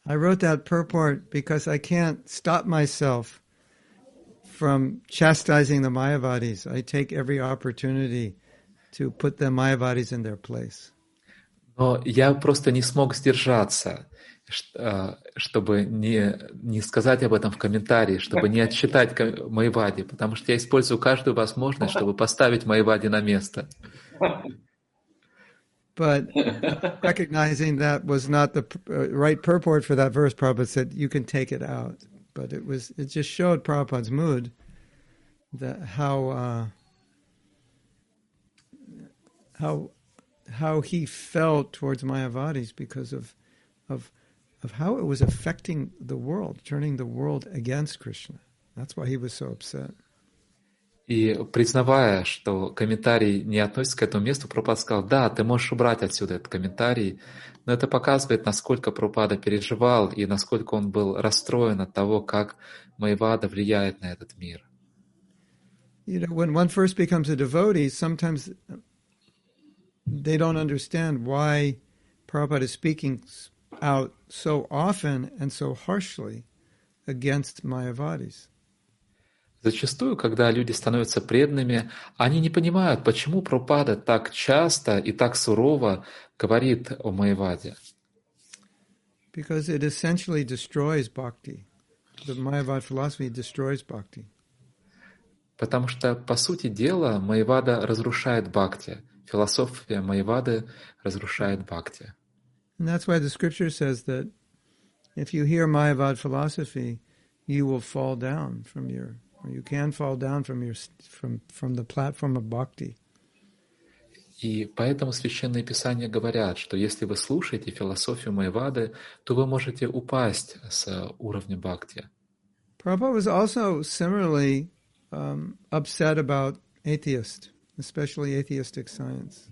I wrote that purport because I can't stop myself from chastising the Mayavadis. I take every opportunity to put the Mayavadis in their place. Но я просто не смог сдержаться, ш- а, чтобы не, не сказать об этом в комментарии, чтобы не отчитать ка- Майвади, потому что я использую каждую возможность, чтобы поставить Майвади на место. But recognizing that was not the uh, right purport for that verse, Prabhupada said, you can take it out. But it was, it just showed Prabhupada's mood that how, uh, how, how he felt towards Mayavadis because of, of, of how it was affecting the world, turning the world against Krishna. That's why he was so upset. И признавая, что комментарий не относится к этому месту, Прабхупада сказал, да, ты можешь убрать отсюда этот комментарий, но это показывает, насколько Прабхупада переживал и насколько он был расстроен от того, как Майвада влияет на этот мир. You know, when one first becomes a devotee, sometimes they don't understand why Prabhupada is speaking out so often and so harshly against Mayavadis. Зачастую, когда люди становятся преданными, они не понимают, почему Прабхупада так часто и так сурово говорит о Майваде. Because it essentially destroys bhakti. The Mayavad philosophy destroys bhakti. Потому что, по сути дела, Майвада разрушает бхакти. Философия Майвады разрушает бхакти. And that's why the scripture says that if you hear Mayavad philosophy, you will fall down from your, you can fall down from your, from, from the platform of bhakti. И поэтому священные писания говорят, что если вы слушаете философию Майвады, то вы можете упасть с уровня бхакти. Prabhupada was also similarly um, upset about atheist, especially atheistic science.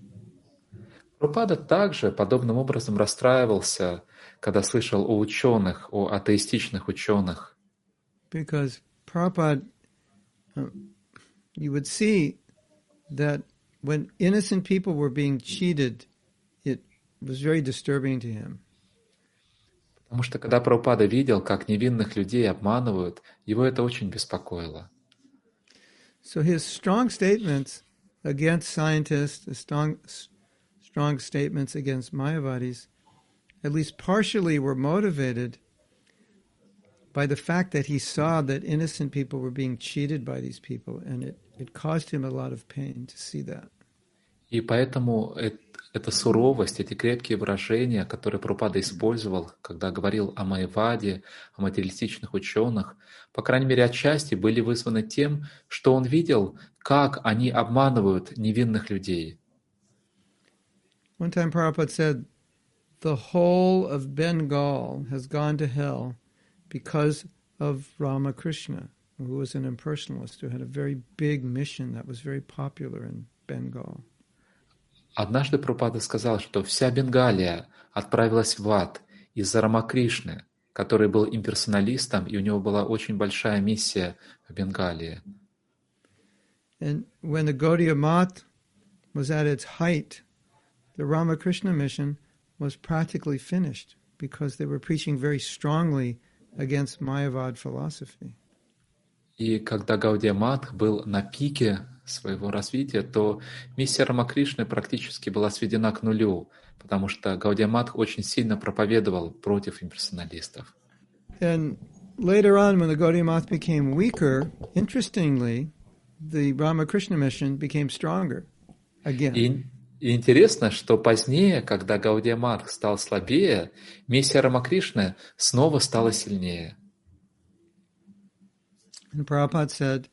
Прабхупада также подобным образом расстраивался, когда слышал о ученых, о атеистичных ученых, Because Prabhupada, you would see that when innocent people were being cheated, it was very disturbing to him. потому что когда Прабхупада видел, как невинных людей обманывают, его это очень беспокоило. So his strong statements against scientists, his strong, strong statements against Mayavadis, at least partially were motivated by the fact that he saw that innocent people were being cheated by these people, and it, it caused him a lot of pain to see that. И поэтому эт- эта суровость, эти крепкие выражения, которые Прабхупада использовал, когда говорил о Майваде, о материалистичных ученых, по крайней мере, отчасти были вызваны тем, что он видел, как они обманывают невинных людей. One time Prabhupada said, the whole of Bengal has gone to hell because of Ramakrishna, who was an impersonalist, who had a very big mission that was very popular in Bengal. Однажды Прабхупада сказал, что вся Бенгалия отправилась в ад из-за Рамакришны, который был имперсоналистом, и у него была очень большая миссия в Бенгалии. And when the Gaudiya Math was at its height, the Ramakrishna mission was practically finished because they were preaching very strongly against Mayavad philosophy. И когда Гаудия был на пике своего развития, то миссия Рамакришны практически была сведена к нулю, потому что Гаудия очень сильно проповедовал против имперсоналистов. And later on, when the Gaudiya Math became weaker, interestingly, the Ramakrishna mission became stronger again. И, и интересно, что позднее, когда Гаудия Матх стал слабее, миссия Рамакришны снова стала сильнее. And Prabhupada said,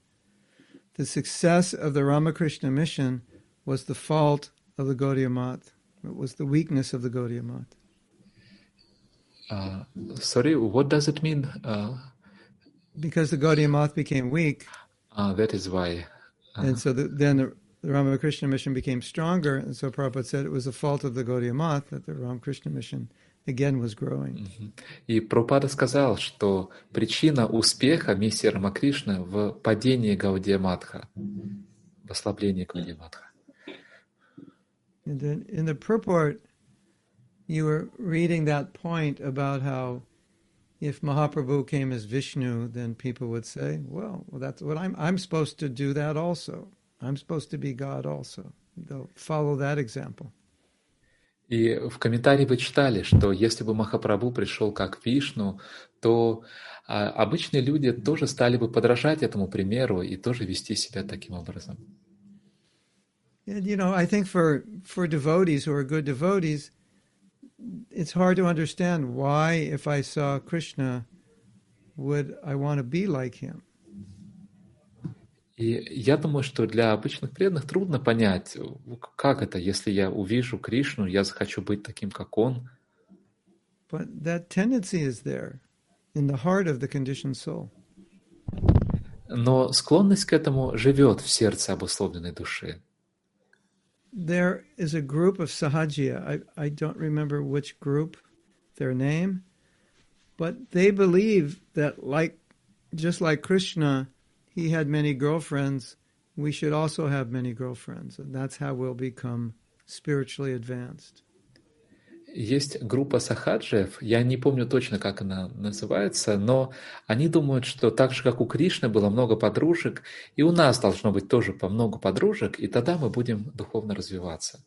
the success of the Ramakrishna mission was the fault of the Gaudiya Math. It was the weakness of the Gaudiya Math. Uh, sorry, what does it mean? Uh, Because the Gaudiya Math became weak, uh, that is why. and so the, then the, the Ramakrishna mission became stronger, and so Prabhupada said it was the fault of the Gaudiya Math that the Ramakrishna mission again was growing. И Прабхупада сказал, что причина успеха миссии Рамакришны в падении Гаудия Матха, в ослаблении Гаудия Матха. And then in the purport, you were reading that point about how if Mahaprabhu came as Vishnu, then people would say, well, well that's what I'm, I'm supposed to do that also. I'm supposed to be God also. They'll follow that example. И в комментарии вы читали, что если бы Махапрабху пришел как Вишну, то а, обычные люди тоже стали бы подражать этому примеру и тоже вести себя таким образом. And, you know, I think for, for devotees who are good devotees, it's hard to understand why, if I saw Krishna, would I want to be like him. И я думаю, что для обычных преданных трудно понять, как это, если я увижу Кришну, я захочу быть таким, как он. But that tendency is there in the heart of the conditioned soul. Но склонность к этому живет в сердце обусловленной души. There is a group of Sahajya. I, I don't remember which group, their name, but they believe that, like, just like Krishna, he had many girlfriends. We should also have many girlfriends, and that's how we'll become spiritually advanced. Есть группа сахаджиев, я не помню точно, как она называется, но они думают, что так же, как у Кришны было много подружек, и у нас должно быть тоже по много подружек, и тогда мы будем духовно развиваться.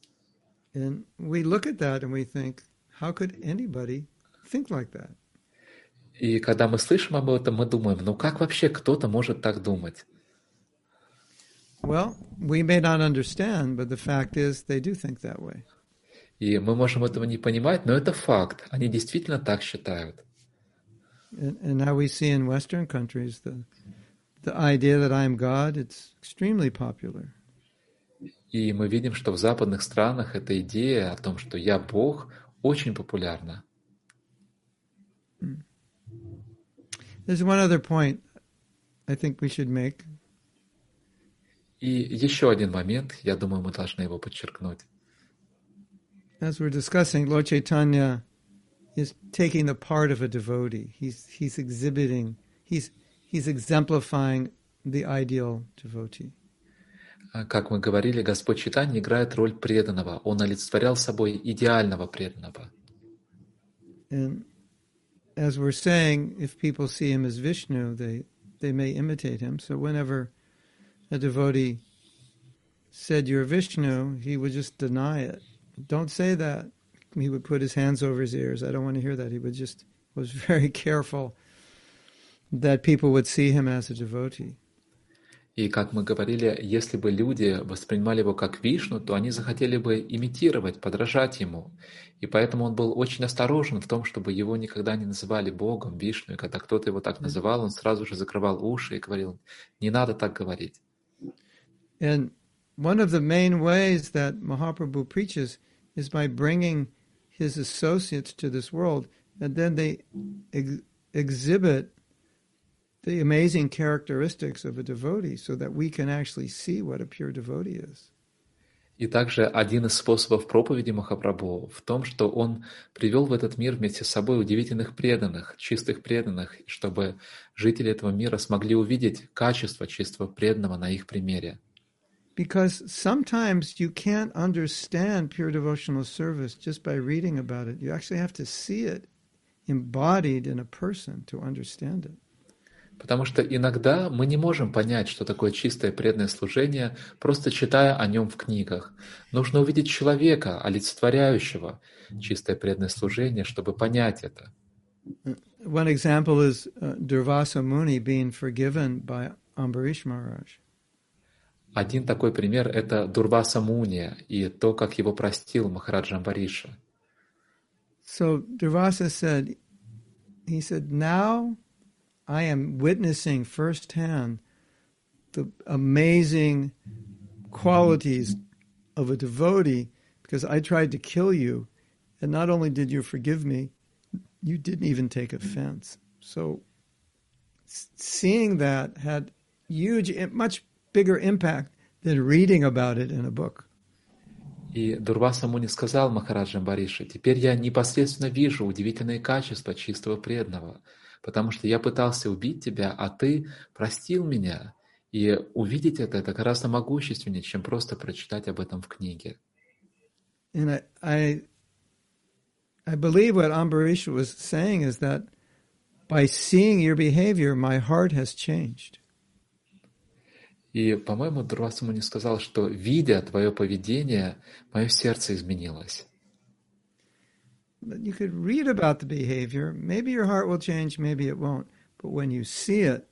And we look at that and we think, how could anybody think like that? И когда мы слышим об этом, мы думаем, ну как вообще кто-то может так думать? Well, we may not understand, but the fact is they do think that way. И мы можем этого не понимать, но это факт. Они действительно так считают. And, and now we see in Western countries the, the idea that I am God, it's extremely popular. И мы видим, что в западных странах эта идея о том, что я Бог, очень популярна. There's one other point I think we should make. И еще один момент, я думаю, мы должны его подчеркнуть. As we're discussing, Lord Chaitanya is taking the part of a devotee. He's he's exhibiting, he's he's exemplifying the ideal devotee. А, Как мы говорили, Господь Читания играет роль преданного. Он олицетворял собой идеального преданного. And as we're saying, if people see him as Vishnu, they they may imitate him. So whenever a devotee said you're Vishnu, he would just deny it. Don't say that. He would put his hands over his ears. I don't want to hear that. He would just was very careful that people would see him as a devotee. И как мы говорили, если бы люди воспринимали его как Вишну, то они захотели бы имитировать, подражать ему. И поэтому он был очень осторожен в том, чтобы его никогда не называли Богом, Вишну. И когда кто-то его так называл, он сразу же закрывал уши и говорил, не надо так говорить. And one of the main ways that Mahaprabhu preaches is by bringing his associates to this world, and then they ex- exhibit the amazing characteristics of a devotee so that we can actually see what a pure devotee is. И также один из способов проповеди Махапрабху в том, что он привел в этот мир вместе с собой удивительных преданных, чистых преданных, чтобы жители этого мира смогли увидеть качество чистого преданного на их примере. Because sometimes you can't understand pure devotional service just by reading about it. You actually have to see it embodied in a person to understand it. Потому что иногда мы не можем понять, что такое чистое преданное служение, просто читая о нем в книгах. Нужно увидеть человека, олицетворяющего чистое преданное служение, чтобы понять это. One example is uh, Durvasa Muni being forgiven by Ambarish Maharaj. Один такой пример – это Дурваса Муния и то, как его простил Махараджа Амбариша. So Durvasa said, he said, now I am witnessing firsthand the amazing qualities of a devotee because I tried to kill you, and not only did you forgive me, you didn't even take offense. So s- seeing that had huge, much bigger impact than reading about it in a book. И Дурваса Муни сказал Махараджа Амбариша, «Теперь я непосредственно вижу удивительные качества чистого преданного, потому что я пытался убить тебя, а ты простил меня». И увидеть это, это гораздо могущественнее, чем просто прочитать об этом в книге. and I, I, I believe what Ambarish was saying is that by seeing your behavior, my heart has changed. И, по-моему, Дурвасумани сказал, что, видя твое поведение, мое сердце изменилось. You could read about the behavior. Maybe your heart will change, maybe it won't. But when you see it,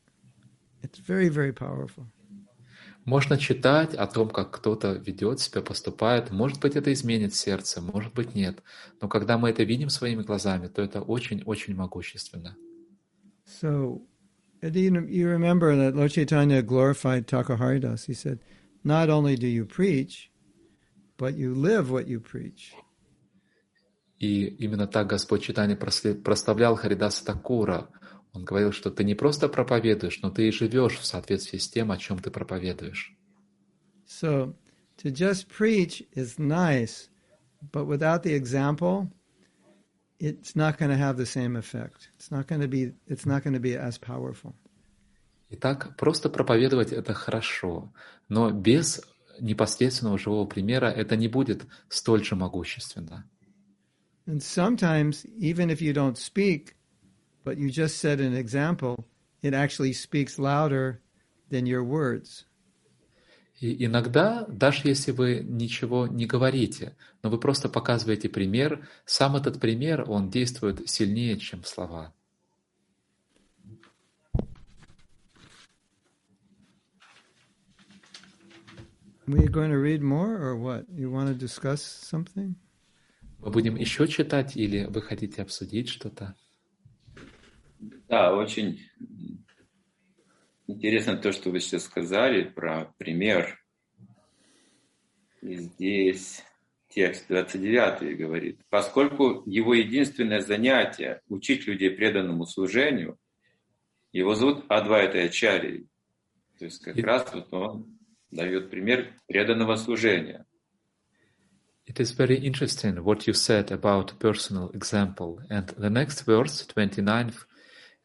it's very, very powerful. Можно читать о том, как кто-то ведет себя, поступает. Может быть, это изменит сердце, может быть, нет. Но когда мы это видим своими глазами, то это очень-очень могущественно. So, you remember that Lord Chaitanya glorified Takaharidas. He said, not only do you preach, but you live what you preach. И именно так Господь Читания прославлял Харидаса Такура. Он говорил, что ты не просто проповедуешь, но ты и живешь в соответствии с тем, о чем ты проповедуешь. So, to just preach is nice, but without the example, it's not going to have the same effect. It's not going to be, it's not going to be as powerful. Итак, просто проповедовать это хорошо, но без непосредственного живого примера это не будет столь же могущественно. And sometimes, even if you don't speak, but you just set an example, it actually speaks louder than your words. И иногда, даже если вы ничего не говорите, но вы просто показываете пример, сам этот пример, он действует сильнее, чем слова. Are going to read more or what? You want to discuss something? Мы будем еще читать или вы хотите обсудить что-то? Да, очень интересно то, что вы сейчас сказали про пример. И здесь текст 29 говорит, поскольку его единственное занятие – учить людей преданному служению, его зовут Адвайта Ачарий. То есть как И... раз вот он дает пример преданного служения – It is very interesting what you said about personal example. And the next verse, 29,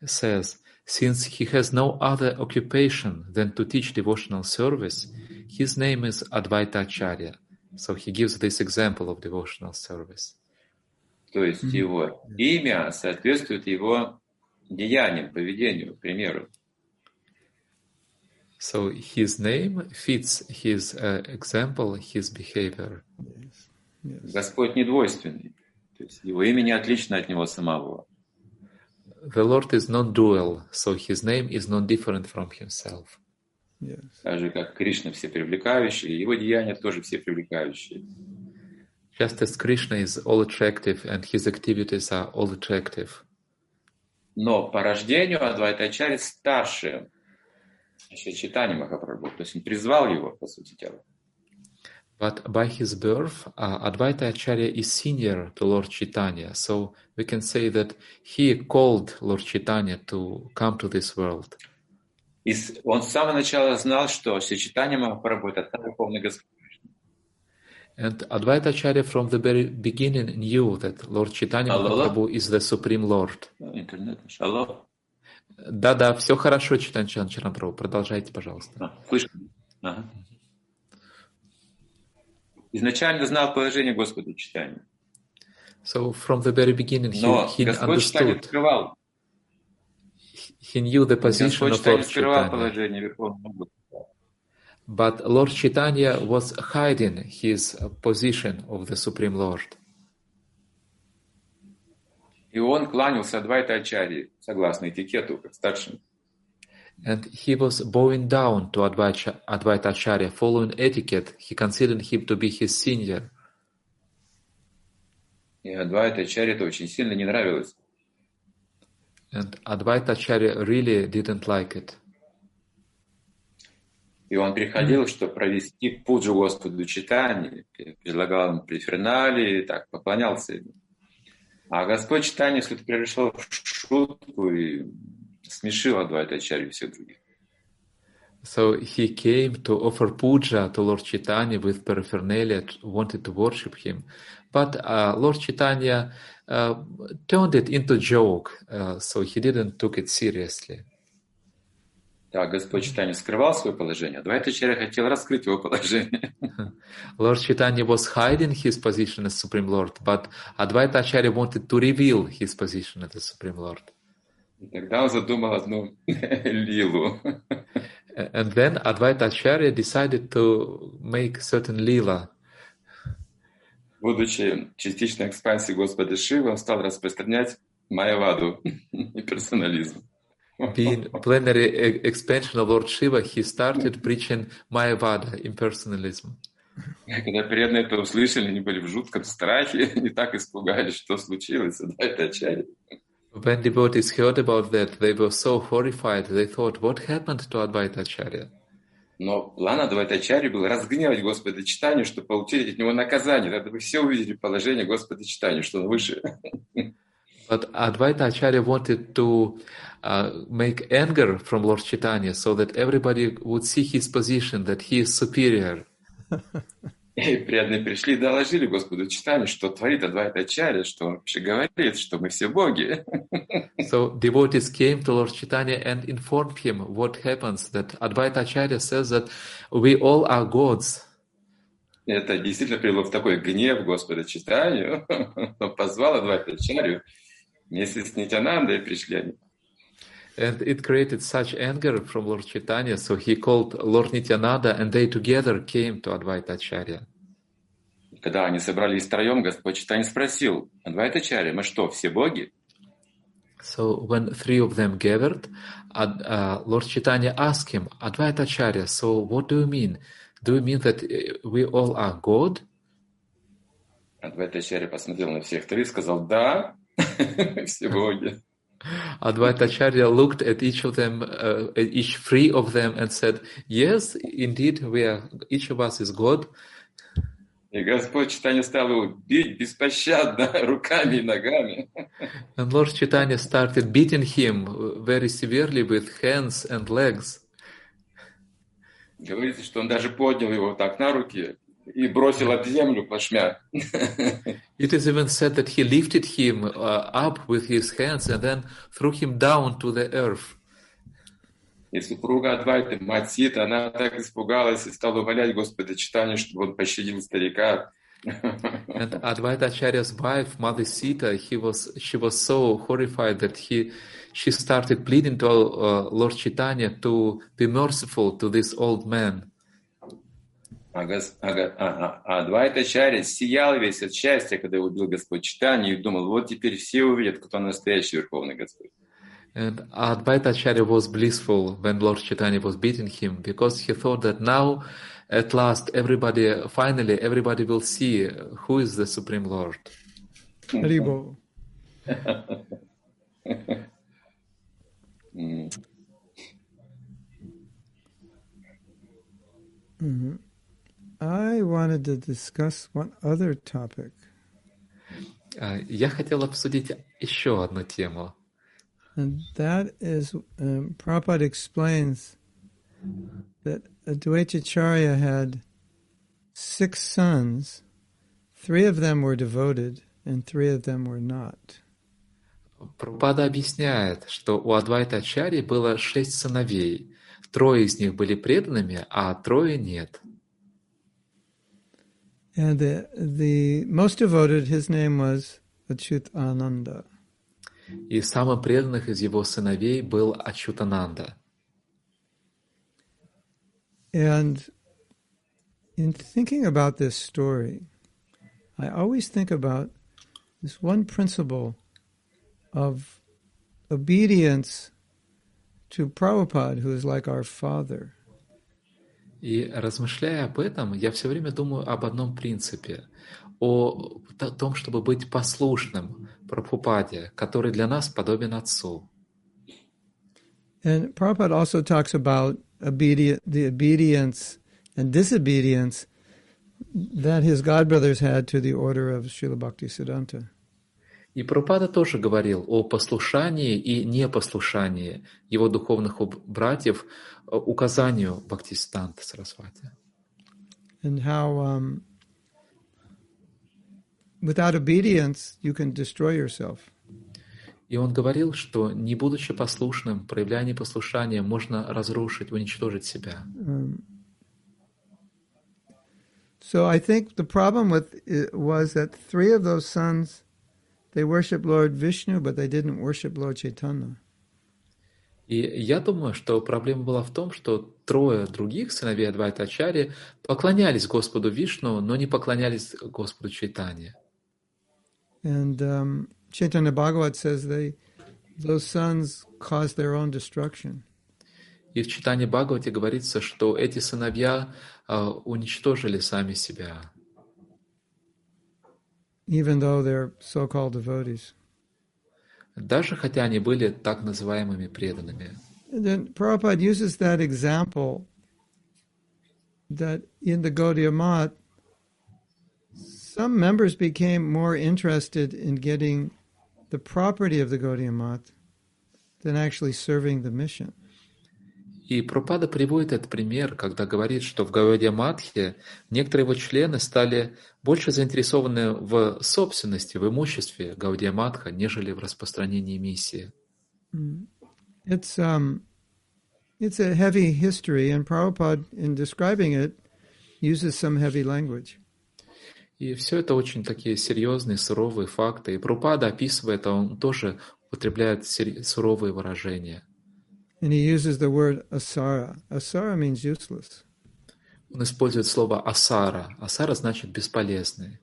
says, Since he has no other occupation than to teach devotional service, his name is Advaita Acharya. So he gives this example of devotional service. То есть mm-hmm. его имя соответствует его деяниям, поведению, примеру. So his name fits his uh, example, his behavior. Yes. Yes. Господь не двойственный. То есть его имя не отлично от него самого. The Lord is non-dual, so his name is not different from himself. Yes. Так же, как Кришна все привлекающий, его деяния тоже все привлекающие. Just as Krishna is all attractive and his activities are all attractive. Но по рождению Адвайтачари старше еще читание Махапрабху. То есть он призвал его, по сути дела. But by his birth, uh, Advaita Acharya is senior to Lord Chaitanya, so we can say that he called Lord Chaitanya to come to this world. И он с самого начала знал, что Махапрабху – это Верховный Господь. And Advaita Acharya from the very beginning knew that Lord Chaitanya Mahaprabhu is the Supreme Lord. Интернет. Алло. Да-да, все хорошо, Читан Чарантару. Продолжайте, пожалуйста. А, слышно? Ага. Изначально знал положение Господа читания. So from the very beginning he, Но he Господь understood. скрывал. He knew the position Господь of Lord скрывал положение Верховного But Lord Chaitanya was hiding his position of the Supreme Lord. И он кланялся Адвайта Ачари, согласно этикету, как старшим. And he was bowing down to Advaita, Acharya, following etiquette. He considered him to be his senior. И Адвайта Ачарья это очень сильно не нравилось. And Advaita Acharya really didn't like it. И он приходил, чтобы провести пуджу Господу читания, предлагал ему префернали, так, поклонялся ему. А Господь читание все-таки превышал в шутку и смешил Адвайтачарью всех других. So he came to offer puja to Lord Chaitanya with paraphernalia, wanted to worship him. But uh, Lord Chaitanya uh, turned it into joke, uh, so he didn't took it seriously. Да, Господь Читание скрывал свое положение, Адвайтачарья хотел раскрыть его положение. Lord Chaitanya was hiding his position as Supreme Lord, but Advaita Acharya wanted to reveal his position as the Supreme Lord. И тогда он задумал одну лилу. And then Advaita Acharya decided to make certain lila. Будучи частичной экспансией Господа Шивы, он стал распространять майяваду и персонализм. Being plenary e- expansion of Lord Shiva, he started preaching Mayavada, impersonalism. Когда преданные это услышали, они были в жутком страхе, не так испугались, что случилось. Да, это Ачарья. When devotees heard about that, they were so horrified. They thought, what happened to Advaita Acharya? Но план Адвайтачари был разгневать Господа Читанию, чтобы получить от него наказание. Тогда вы все увидели положение Господа Читания, что он выше. But Advaita Acharya wanted to uh, make anger from Lord Chaitanya so that everybody would see his position, that he is superior. И преданные пришли и доложили Господу Читанию, что творит Адвайтачари, что он вообще говорит, что мы все боги. So devotees came to Lord Chaitanya and informed him what happens, that Advaita Acharya says that we all are gods. Это действительно привело в такой гнев Господа Читанию. Он позвал Адвайтачарию вместе с Нитянандой пришли они. And it created such anger from Lord Chaitanya, so he called Lord Nityananda and they together came to Advaita Acharya. Когда они собрались втроем, Господь Читания спросил, Адвайтачаря, мы что, все боги? So when three of them gathered, uh, Lord Chaitanya asked him, Advaita Acharya, so what do you mean? Do you mean that uh, we all are God? Адвайтачаря посмотрел на всех три и сказал, да, все боги. Advaita Acharya looked at each of them, uh, each three of them, and said, "Yes, indeed, we are. Each of us is God." И Господь Читания стал его бить беспощадно руками и ногами. And Lord Chaitanya started beating him very severely with hands and legs. Говорится, что он даже поднял его так на руки и бросил об землю плашмя. It is even said that he lifted him uh, up with his hands and then threw him down to the earth. И супруга Адвайты, мать Сита, она так испугалась и стала умолять Господа Читания, чтобы он пощадил старика. And Advaita Acharya's wife, Mother Sita, he was she was so horrified that he she started pleading to uh, Lord Chaitanya to be merciful to this old man. А, гос- а го- а- а- а Адвайта Чаря сиял весь от счастья, когда его убил Господь Читания, и думал, вот теперь все увидят, кто настоящий Верховный Господь. And Advaita Acharya was blissful when Lord Chaitanya was beating him because he thought that now, at last, everybody, finally, everybody will see who is the Supreme Lord. Haribo. М. I wanted to discuss one other topic. А, Я хотел обсудить еще одну тему. And that is, um, Prabhupada explains that Advaitacharya had six sons. Three of them were devoted, and three of them were not. Прабхупада объясняет, что у Адвайта Ачарьи было шесть сыновей. Трое из них были преданными, а трое нет. And the, the most devoted, his name was Achyut Ananda. И самым преданных из его сыновей был Ачутананда. And in thinking about this story, I always think about this one principle of obedience to Prabhupada, who is like our father. И размышляя об этом, я все время думаю об одном принципе, о том, чтобы быть послушным Прабхупаде, который для нас подобен отцу. And Prabhupada also talks about obedient, the obedience and disobedience that his godbrothers had to the order of Srila Bhakti Siddhanta. И Прабхупада тоже говорил о послушании и непослушании его духовных братьев э, указанию Бхактисиданта Сарасвати. and how um, without obedience you can destroy yourself. И он говорил, что не будучи послушным, проявляя непослушание, можно разрушить, уничтожить себя. Um, So I think the problem with it was that three of those sons, they worship Lord Vishnu, but they didn't worship Lord Chaitanya. И я думаю, что проблема была в том, что трое других сыновей Адвайта Ачари поклонялись Господу Вишну, но не поклонялись Господу Чайтане. And um, Chaitanya Bhagavat says they, those sons caused their own destruction. И в читании Бхагавати говорится, что эти сыновья а, уничтожили сами себя, even though they're so-called devotees. даже хотя они были так называемыми преданными. And then Prabhupada uses that example that in the Gaudiya Math, some members became more interested in getting the property of the Gaudiya Math than actually serving the mission. И Пропада приводит этот пример, когда говорит, что в Гаудия Матхе некоторые его члены стали больше заинтересованы в собственности, в имуществе Гаудия Матха, нежели в распространении миссии. It's um, it's a heavy history, and Prabhupada, in describing it, uses some heavy language. И все это очень такие серьезные, суровые факты. И Пропада, описывая это, он тоже употребляет суровые выражения. And he uses the word asara. Asara means useless. Он использует слово «асара». «Асара» значит «бесполезный».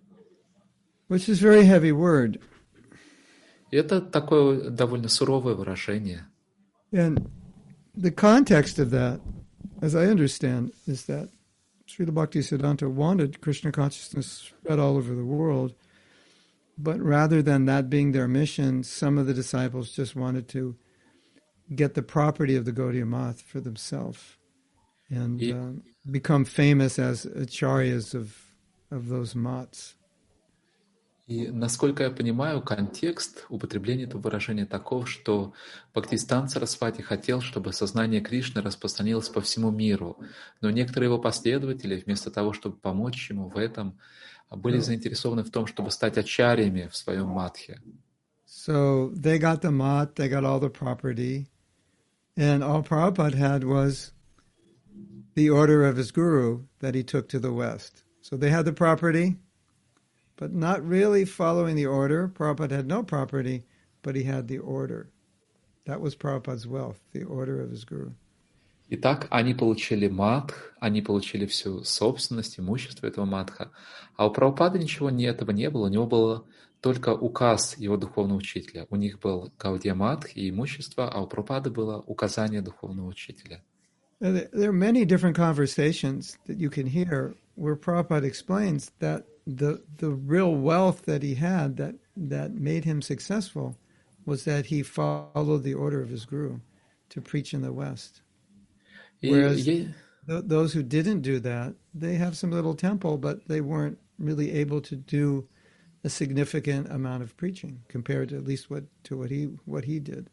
which is a very heavy word. И это такое довольно суровое выражение. And the context of that, as I understand, is that Srila Bhaktisiddhanta wanted Krishna consciousness spread all over the world, but rather than that being their mission, some of the disciples just wanted to get the property of the Gaudiya Math for themselves and uh, become famous as acharyas of, of those mats. И, насколько я понимаю, контекст употребления этого выражения таков, что Бхактистан Сарасвати хотел, чтобы сознание Кришны распространилось по всему миру, но некоторые его последователи, вместо того, чтобы помочь ему в этом, были заинтересованы в том, чтобы стать ачарьями в своем матхе. So they got the mat, they got all the property, and all Prabhupada had was the order of his guru that he took to the West. So they had the property, but not really following the order. Prabhupada had no property, but he had the order. That was Prabhupada's wealth, the order of his guru. Итак, они получили матх, они получили всю собственность, имущество этого матха, а у Прабхупады ничего не, этого не было, у него был только указ его духовного учителя. У них был Гаудия матх и имущество, а у Прабхупады было указание духовного учителя. And there- There are many different conversations that you can hear where Prabhupada explains that the the real wealth that he had that that made him successful was that he followed the order of his guru to preach in the West. И Whereas- я- Th- those who didn't do that, they have some little temple, but they weren't really able to do a significant amount of preaching compared to at least what to what he what he did.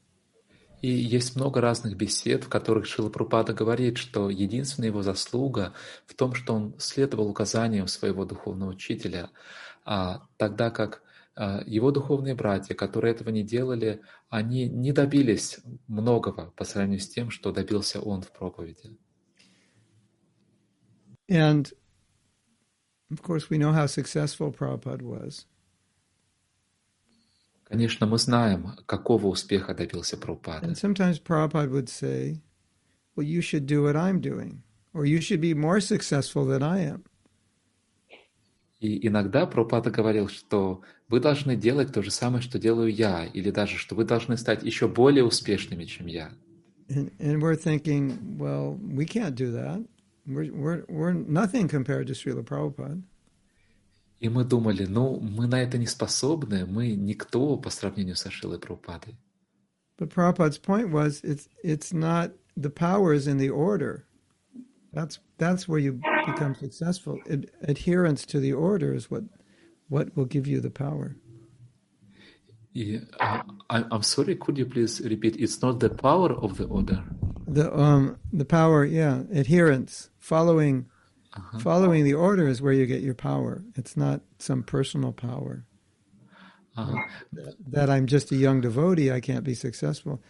И есть много разных бесед, в которых Шила Прупада говорит, что единственная его заслуга в том, что он следовал указаниям своего духовного учителя, а тогда как а, его духовные братья, которые этого не делали, они не добились многого по сравнению с тем, что добился он в проповеди. And of course, we know how successful Prabhupada was. Конечно, мы знаем, какого успеха добился Прабхупада. And sometimes Prabhupada would say, Well, you should do what I'm doing, or you should be more successful than I am. И иногда Прабхупада говорил, что вы должны делать то же самое, что делаю я, или даже, что вы должны стать еще более успешными, чем я. And, and we're thinking, Well, we can't do that. We're, we're, we're nothing compared to Srila Prabhupada. И мы думали, ну, мы на это не способны, мы никто по сравнению со Шилой Прабхупадой. But Prabhupada's point was, it's, it's not the power is in the order. That's, that's where you become successful. Ad, adherence to the order is what, what will give you the power. И, а, I- I'm sorry, could you please repeat? It's not the power of the order. The um the power, yeah, adherence, following following the order is where you get your power. It's not some personal power. Ага. That I'm just a young devotee, I can't be successful.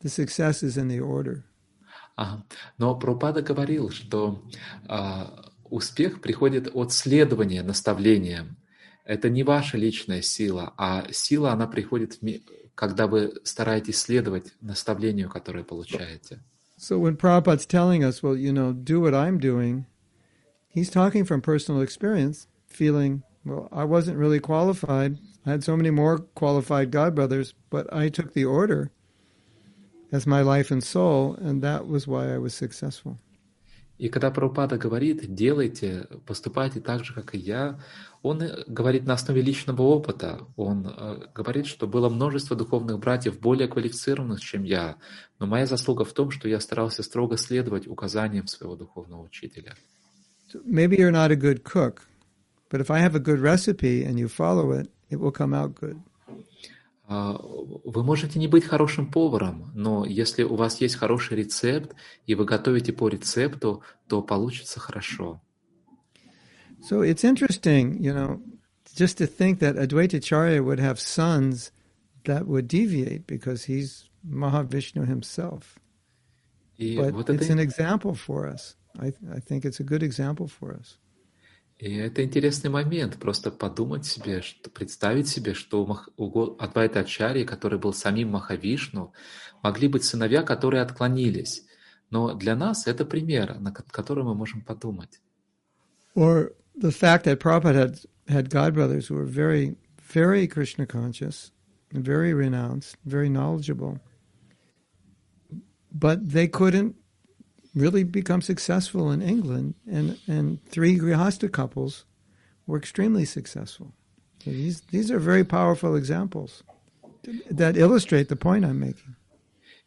The success is in the order. Ага. Но Прабхупада говорил, что а, успех приходит от следования наставлениям. Это не ваша личная сила, а сила, она приходит, когда вы стараетесь следовать наставлению, которое получаете. So when Prabhupada's telling us, well, you know, do what I'm doing, he's talking from personal experience, feeling, well, I wasn't really qualified. I had so many more qualified God brothers, but I took the order as my life and soul, and that was why I was successful. И когда Прабхупада говорит, делайте, поступайте так же, как и я, он говорит на основе личного опыта. Он э, говорит, что было множество духовных братьев более квалифицированных, чем я, но моя заслуга в том, что я старался строго следовать указаниям своего духовного учителя. Maybe you're not a good cook, but if I have a good recipe and you follow it, it will come out good. А, вы можете не быть хорошим поваром, но если у вас есть хороший рецепт, и вы готовите по рецепту, то получится хорошо. So it's interesting, you know, just to think that Advaita Charya would have sons that would deviate because he's Mahavishnu himself. И But вот it's это an example for us. I, I think it's a good example for us. И это интересный момент, просто подумать себе, что, представить себе, что у, Адвайта Ачарьи, который был самим Махавишну, могли быть сыновья, которые отклонились. Но для нас это пример, на который мы можем подумать. Or the fact that Prabhupada had, had godbrothers who were very, very Krishna conscious, very renounced, very knowledgeable, but they couldn't really become successful in England, and, and three Grihasta couples were extremely successful. So these, these are very powerful examples that illustrate the point I'm making.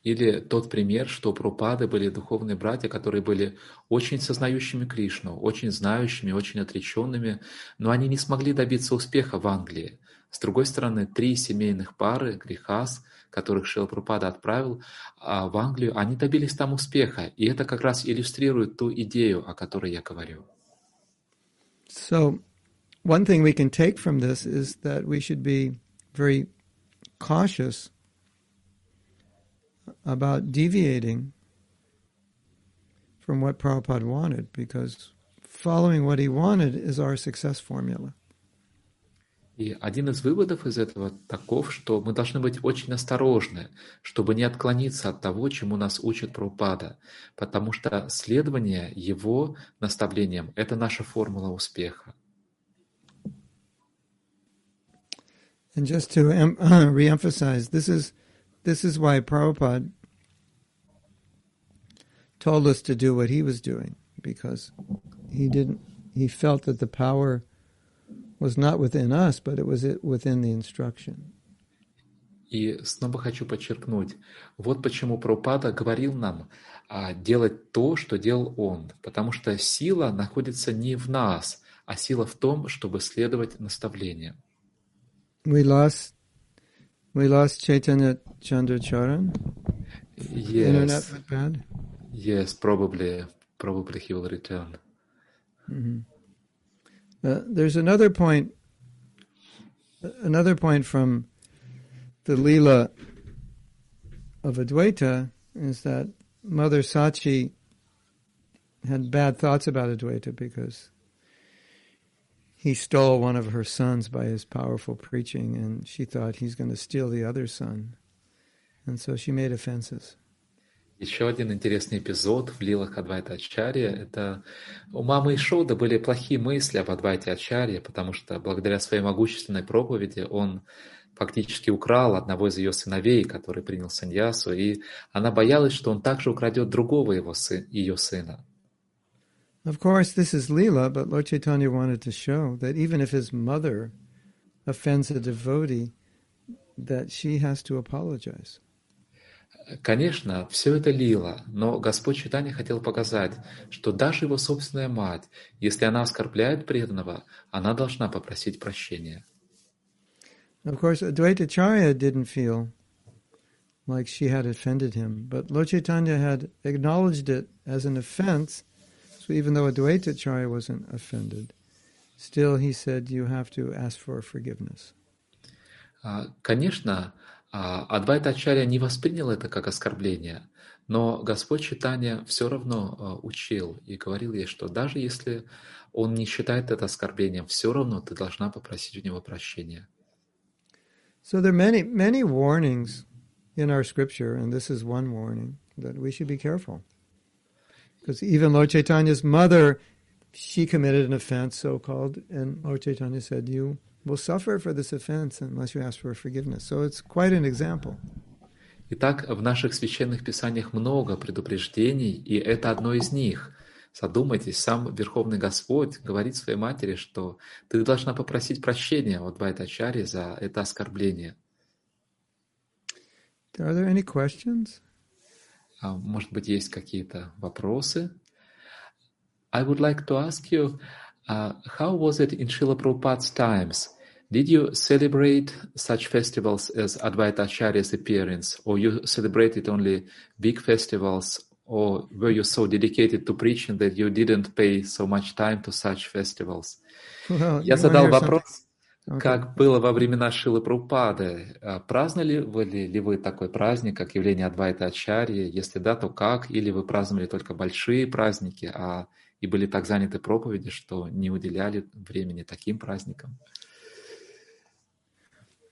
Или тот пример, что у Прупады были духовные братья, которые были очень сознающими Кришну, очень знающими, очень отреченными, но они не смогли добиться успеха в Англии. С другой стороны, три семейных пары, Грихас, которых Шила Прупада отправил а в Англию, они добились там успеха. И это как раз иллюстрирует ту идею, о которой я говорю. So, one thing we can take from this is that we should be very cautious about deviating from what Prabhupada wanted because following what he wanted is our success formula. И один из выводов из этого таков, что мы должны быть очень осторожны, чтобы не отклониться от того, чему нас учит Прабхупада, потому что следование его наставлениям – это наша формула успеха. And just to em- reemphasize, this is this is why Prabhupada told us to do what he was doing because he didn't he felt that the power was not within us, but it was within the instruction. И снова хочу подчеркнуть, вот почему Прабхупада говорил нам а, делать то, что делал он, потому что сила находится не в нас, а сила в том, чтобы следовать наставлениям. We lost, we lost Chaitanya Chandracharan. Yes. Internet went bad. Yes, probably, probably he will return. Mm-hmm. Uh, there's another point, another point from the Leela of Advaita is that Mother Sachi had bad thoughts about Advaita because he stole one of her sons by his powerful preaching, and she thought he's going to steal the other son. And so she made offenses. Еще один интересный эпизод в Лилах Адвайта Ачарья – это у мамы Ишода были плохие мысли об Адвайте Ачарье, потому что благодаря своей могущественной проповеди он фактически украл одного из ее сыновей, который принял саньясу, и она боялась, что он также украдет другого его сын, ее сына. Of course, this is Leela, but Lord Chaitanya wanted to show that even if his mother offends a devotee, that she has to apologize. Конечно, все это лила, но Господь Читания хотел показать, что даже его собственная мать, если она оскорбляет преданного, она должна попросить прощения. Of course, Advaita Charya didn't feel like she had offended him, but Lord Chaitanya had acknowledged it as an offense. So even though Advaita Charya wasn't offended, still he said you have to ask for forgiveness. Конечно, Адвайта Ачарья не воспринял это как оскорбление, Но Господь читания все равно э, учил и говорил ей, что даже если он не считает это оскорблением, все равно ты должна попросить у него прощения. So there are many, many warnings in our scripture, and this is one warning that we should be careful. Because even Lord Chaitanya's mother, she committed an offense, so called, and Lord Chaitanya said, You will suffer for this offense unless you ask for forgiveness. So it's quite an example. Итак, в наших священных писаниях много предупреждений, и это одно из них. Задумайтесь, сам Верховный Господь говорит своей матери, что ты должна попросить прощения от Байтачари за это оскорбление. Are there any questions? А, может быть, есть какие-то вопросы? I would like to ask you, uh, how was it in Srila Prabhupada's times? Did you celebrate such festivals as Advaita Acharya's appearance, or you celebrated only big festivals, or were you so dedicated to preaching that you didn't pay so much time to such festivals? Well, Я задал вопрос? Okay. как было во времена Шилы Прабхупады. А Праздновали ли, ли вы такой праздник, как явление Адвайта Ачарьи? Если да, то как? Или вы праздновали только большие праздники, а и были так заняты проповеди, что не уделяли времени таким праздникам?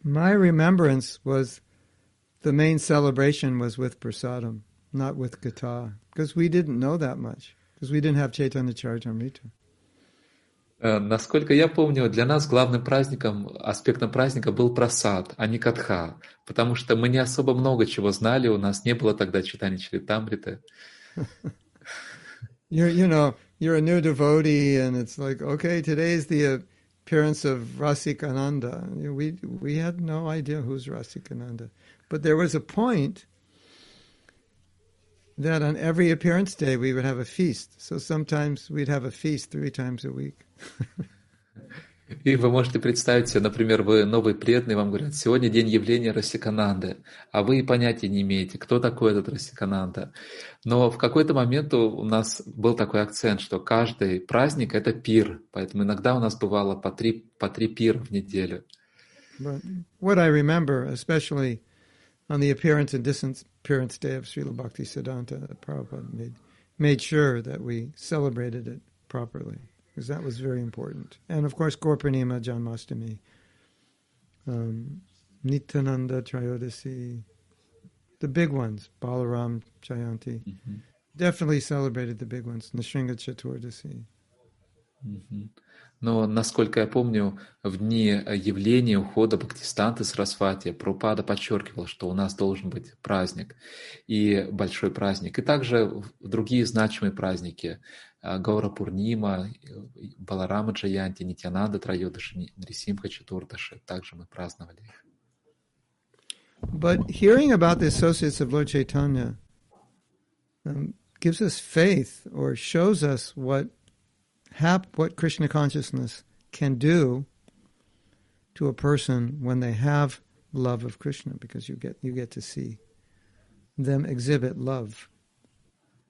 My remembrance was the main celebration was with prasadam, not with kata, because we didn't know that much, because we didn't have Chaitanya Charitamrita. Э, Насколько я помню, для нас главным праздником, аспектом праздника был просад, а не катха, потому что мы не особо много чего знали, у нас не было тогда читания Чаритамриты. You're, you know, you're a new devotee, and it's like, okay, today's the appearance of Rasikananda. We we had no idea who's Rasikananda, but there was a point that on every appearance day we would have a feast. So sometimes we'd have a feast three times a week. И вы можете представить себе, например, вы новый преданный, вам говорят, сегодня день явления Расикананды, а вы и понятия не имеете, кто такой этот Расикананда. Но в какой-то момент у нас был такой акцент, что каждый праздник – это пир, поэтому иногда у нас бывало по три, по три пира в неделю. What I remember, especially on the appearance and disappearance day of Srila Bhakti Siddhanta, Prabhupada made, made sure that we celebrated it properly, because that was very important. And of course, Gorpanima, Janmastami, um, Nityananda Trayodasi, the big ones, Balaram Jayanti, definitely celebrated the big ones, Nishringa Chaturdasi. Мгм. Но, насколько я помню, в дни явления ухода Бхактистанты Сарасвати Прабхупада подчеркивал, что у нас должен быть праздник и большой праздник. И также другие значимые праздники а, Гаура Пурнима, Баларама Джаянти, Нитянанда Трайодаши, Нрисимха Четурдаши. Также мы праздновали их. But hearing about the associates of Lord Chaitanya um, gives us faith or shows us what hap- what Krishna consciousness can do to a person when they have love of Krishna, because you get you get to see them exhibit love,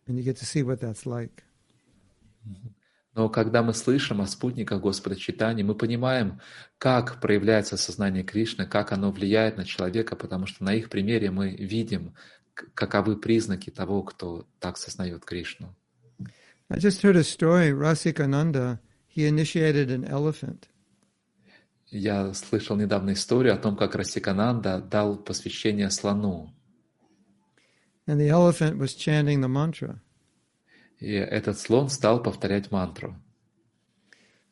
and you get to see what that's like. Но когда мы слышим о спутниках Господа Читания, мы понимаем, как проявляется сознание Кришны, как оно влияет на человека, потому что на их примере мы видим, каковы признаки того, кто так сознает Кришну. I just heard a story. Rasikananda he initiated an elephant, Я слышал недавно историю о том, как Расикананда дал посвящение слону. and the elephant was chanting the mantra. И этот слон стал повторять мантру.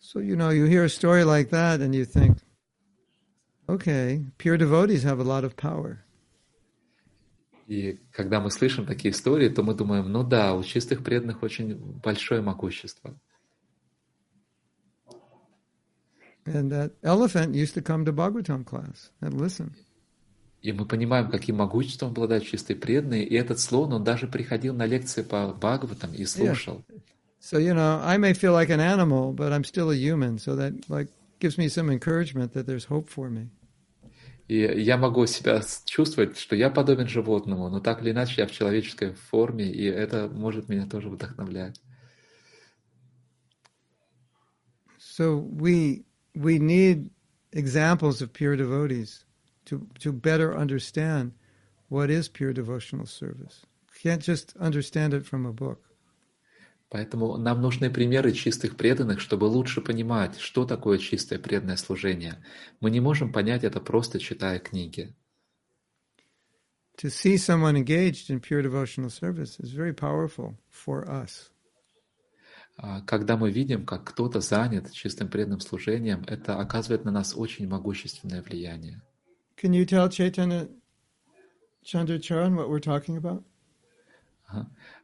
So, you know, you hear a story like that and you think, okay, pure devotees have a lot of power. И когда мы слышим такие истории, то мы думаем, ну да, у чистых преданных очень большое могущество. And that elephant used to come to Bhagavatam class and listen. И мы понимаем, каким могуществом обладают чистые преданные. И этот слон, он даже приходил на лекции по Бхагаватам и слушал. So, you know, I may feel like an animal, but I'm still a human. So that like gives me some encouragement that there's hope for me. И я могу себя чувствовать, что я подобен животному, но так или иначе я в человеческой форме, и это может меня тоже вдохновлять. So we we need examples of pure devotees to to better understand what is pure devotional service. Can't just understand it from a book. Поэтому нам нужны примеры чистых преданных, чтобы лучше понимать, что такое чистое преданное служение. Мы не можем понять это просто читая книги. To see someone engaged in pure devotional service is very powerful for us. А, Когда мы видим, как кто-то занят чистым преданным служением, это оказывает на нас очень могущественное влияние. Can you tell Chaitanya Chandracharan what we're talking about?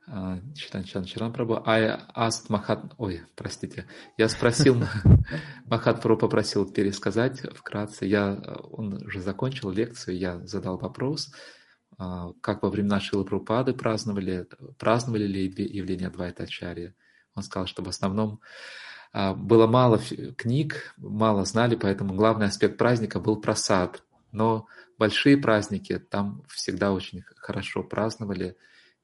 А, Читан Чан Чаран Прабhu, I asked Махат... Ой, простите. Я спросил, Махат Прабhu попросил пересказать вкратце. Я, он уже закончил лекцию, я задал вопрос, а, как во времена Шилы Прабхупады праздновали, праздновали ли явление Двайтачарья. Он сказал, что в основном а, было мало книг, мало знали, поэтому главный аспект праздника был просад. Но большие праздники там всегда очень хорошо праздновали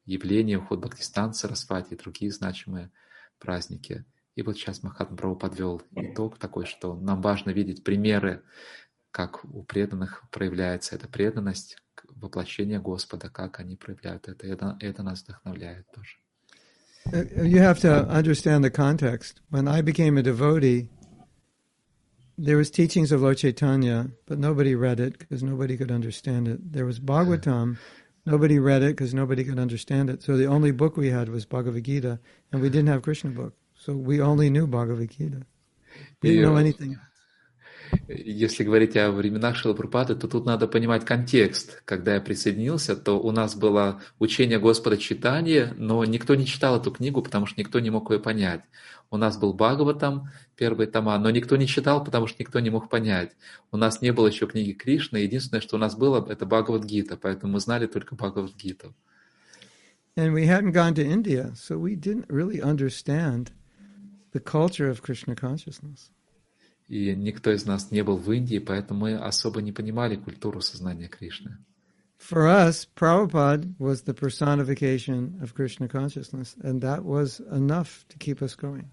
явление, уход Бхактистан Сарасвати и другие значимые праздники. И вот сейчас Махатма Прабху подвел итог такой, что нам важно видеть примеры, как у преданных проявляется эта преданность, воплощение Господа, как они проявляют это. Это, это нас вдохновляет тоже. You have to understand the context. When I became a devotee, there was teachings of Lord Chaitanya, but nobody read it because nobody could understand it. There was Bhagavatam, nobody read it because nobody could understand it. So the only book we had was Bhagavad Gita, and we didn't have Krishna book. So we only knew Bhagavad Gita. We didn't know anything. Если говорить о временах Шилапрапады, то тут надо понимать контекст. Когда я присоединился, то у нас было учение Господа читание, но никто не читал эту книгу, потому что никто не мог ее понять. У нас был Бхагаватам, первые тома, но никто не читал, потому что никто не мог понять. У нас не было еще книги Кришны, единственное, что у нас было, это Бхагавадгита, поэтому мы знали только Бхагавадгиту. And we hadn't gone to India, so we didn't really understand the culture of Krishna consciousness. И никто из нас не был в Индии, поэтому мы особо не понимали культуру сознания Кришны. For us, Prabhupada was the personification of Krishna consciousness, and that was enough to keep us going.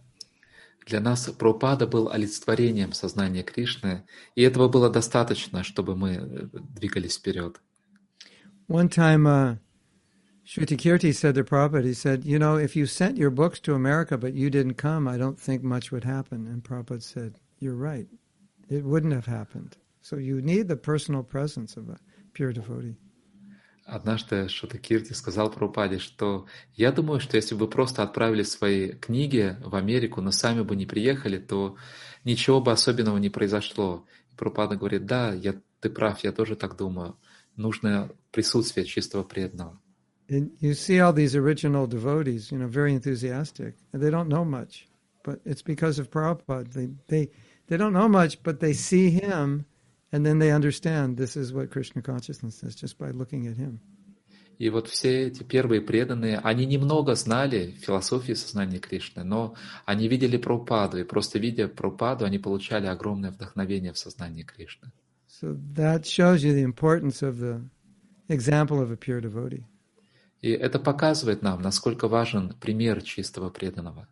Для нас Прабхупада был олицетворением сознания Кришны, и этого было достаточно, чтобы мы двигались вперед. One time, uh, Shruti Kirti said to Prabhupada, he said, You know, if you sent your books to America but you didn't come, I don't think much would happen. And Prabhupada said, You're right. It wouldn't have happened. So you need the personal presence of a pure devotee. Однажды Шута Кирти сказал Прабхупаде, что я думаю, что если бы просто отправили свои книги в Америку, но сами бы не приехали, то ничего бы особенного не произошло. И Прабхупада говорит, да, я, ты прав, я тоже так думаю. Нужно присутствие чистого преданного. And you see all these original devotees, you know, very enthusiastic, and they don't know much, but it's because of Prabhupada. They, they, they don't know much, but they see him, and then they understand this is what Krishna consciousness is just by looking at him. И вот все эти первые преданные, они немного знали философии сознания Кришны, но они видели Прабхупаду, и просто видя Прабхупаду, они получали огромное вдохновение в сознании Кришны. So that shows you the importance of the example of a pure devotee. И это показывает нам, насколько важен пример чистого преданного.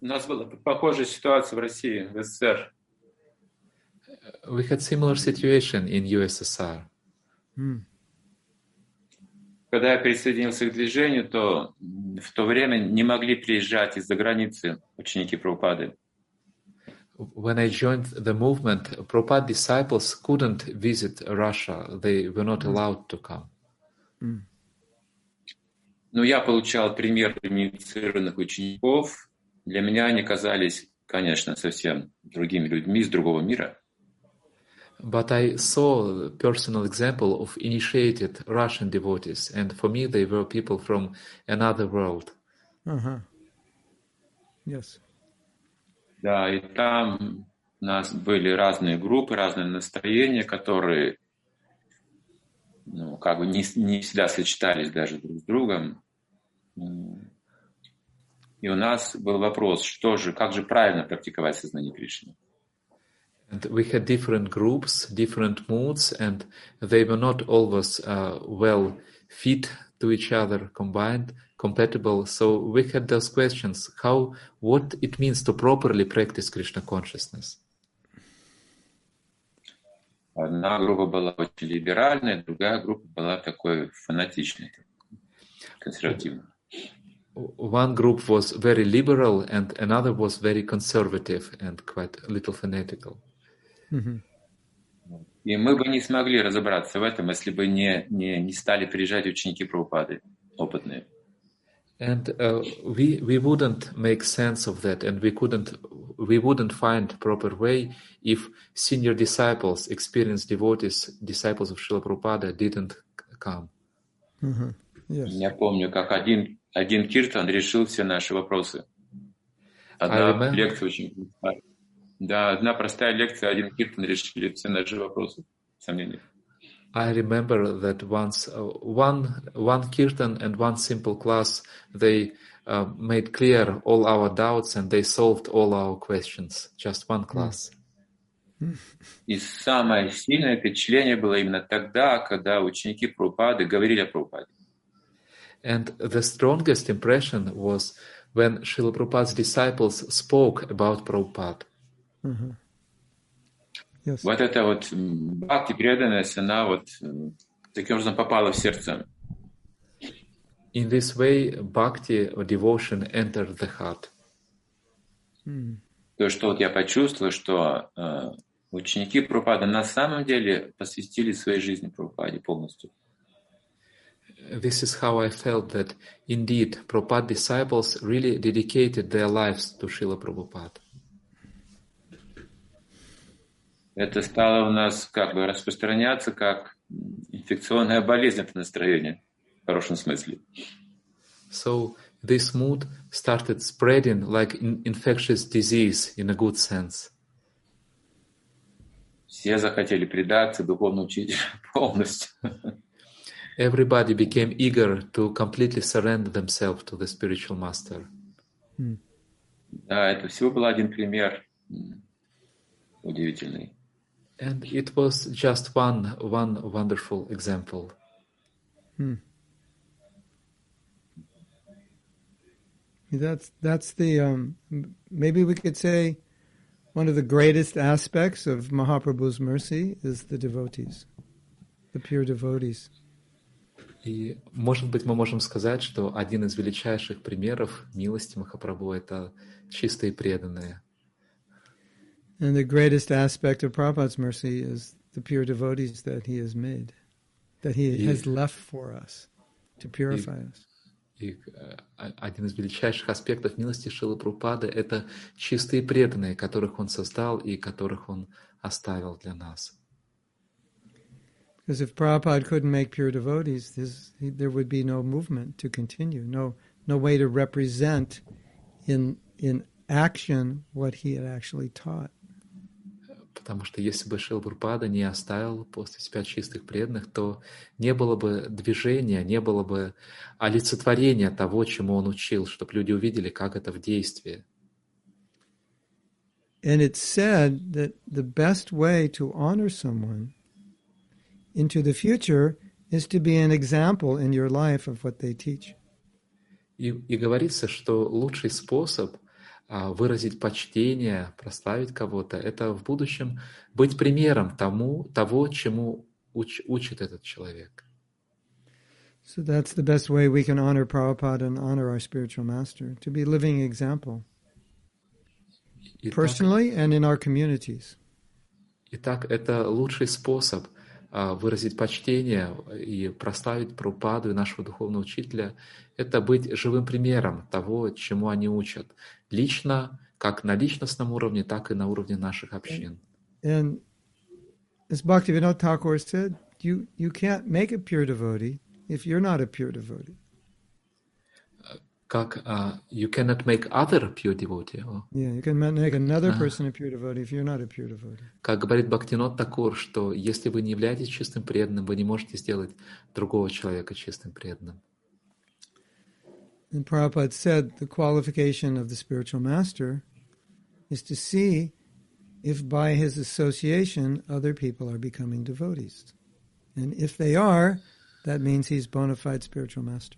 У нас была похожая ситуация в России, в СССР. We had similar situation in USSR. Hmm. Когда я присоединился к движению, то в то время не могли приезжать из-за границы ученики Прабхупады. When I joined the movement, Prabhupada disciples couldn't visit Russia. They were not allowed to come. Hmm. Но я получал пример инициированных учеников. Для меня они казались, конечно, совсем другими людьми из другого мира. But I saw a personal example of initiated Russian devotees, and for me, they were people from another world. Uh-huh. Yes. Да, и там у нас были разные группы, разные настроения, которые ну, как бы не, не всегда сочетались даже друг с другом. И у нас был вопрос, что же, как же правильно практиковать сознание Кришны. And we had different groups, different moods, and they were not always uh, well fit to each other, combined, compatible. So we had those questions: how, what it means to properly practice Krishna consciousness. Одна группа была очень либеральная, другая группа была такой фанатичной, консервативной. One group was very liberal and another was very conservative and quite a little fanatical. Mhm. И мы бы не смогли разобраться в этом, если бы не, не, не стали приезжать ученики Прабхупады, опытные. And uh, we we wouldn't make sense of that, and we couldn't we wouldn't find proper way if senior disciples, experienced devotees, disciples of Srila Prabhupada didn't come. Mhm. Yes. Я помню, как один, один Киртан решил все наши вопросы. I Одна remember. лекция очень простая. Да, одна простая лекция, один Киртан решили все наши вопросы. Сомнений. I remember that once uh, one one kirtan and one simple class they uh, made clear all our doubts and they solved all our questions. Just one class. И самое сильное впечатление было именно тогда, когда ученики Прабхупады говорили о Прабхупаде. And the strongest impression was when Srila Prabhupada's disciples spoke about Prabhupada. Mhm. Yes. Вот эта вот м, бхакти, преданность, она вот м, таким образом попала в сердце. In this way, bhakti or devotion entered the heart. Mm. То есть, что вот я почувствовал, что э, ученики Прабхупады на самом деле посвятили своей жизни Прабхупаде полностью. This is how I felt that indeed Prabhupada disciples really dedicated their lives to Srila Prabhupada. Это стало у нас как бы распространяться как инфекционная болезнь, это настроение, в хорошем смысле. So this mood started spreading like in infectious disease in a good sense. Все захотели предаться духовному учителю полностью. Everybody became eager to completely surrender themselves to the spiritual master. Да, это всего был один пример м, удивительный. And it was just one one wonderful example. That's that's the um, m- maybe we could say one of the greatest aspects of Mahaprabhu's mercy is the devotees, the pure devotees. И, может быть, мы можем сказать, что один из величайших примеров милости Махапрабху — это чистые преданные. And the greatest aspect of Prabhupada's mercy is the pure devotees that he has made, that he Yeah. has left for us to purify us. И э, один из величайших аспектов милости Шилы Прупады — это чистые преданные, которых он создал и которых он оставил для нас. Because if Prabhupada couldn't make pure devotees, this, he, there would be no movement to continue, no no way to represent in in action what he had actually taught. Потому что если бы Шила Прупада не оставил после себя чистых преданных, то не было бы движения, не было бы олицетворения того, чему он учил, чтобы люди увидели, как это в действии. And it's said that the best way to honor someone into the future is to be an example in your life of what they teach. И, и говорится, что лучший способ а, выразить почтение, прославить кого-то, это в будущем быть примером тому, того, чему уч- учит этот человек. So that's the best way we can honor Prabhupada and honor our spiritual master, to be living example, personally and in our communities. итак, это лучший способ а, выразить почтение и прославить Прабхупаду и нашего духовного учителя, это быть живым примером того, чему они учат. Лично, как на личностном уровне, так и на уровне наших общин. And as Bhaktivinoda Thakur said, you, you can't make a pure devotee if you're not a pure devotee. Как а, you cannot make other pure devotee. О, Yeah, you can ma- make another Ah. person a pure devotee if you're not a pure devotee. Как говорит Бхактинот Такур, что если вы не являетесь чистым преданным, вы не можете сделать другого человека чистым преданным. And Prabhupada said the qualification of the spiritual master is to see if by his association other people are becoming devotees. And if they are, that means he's bona fide spiritual master.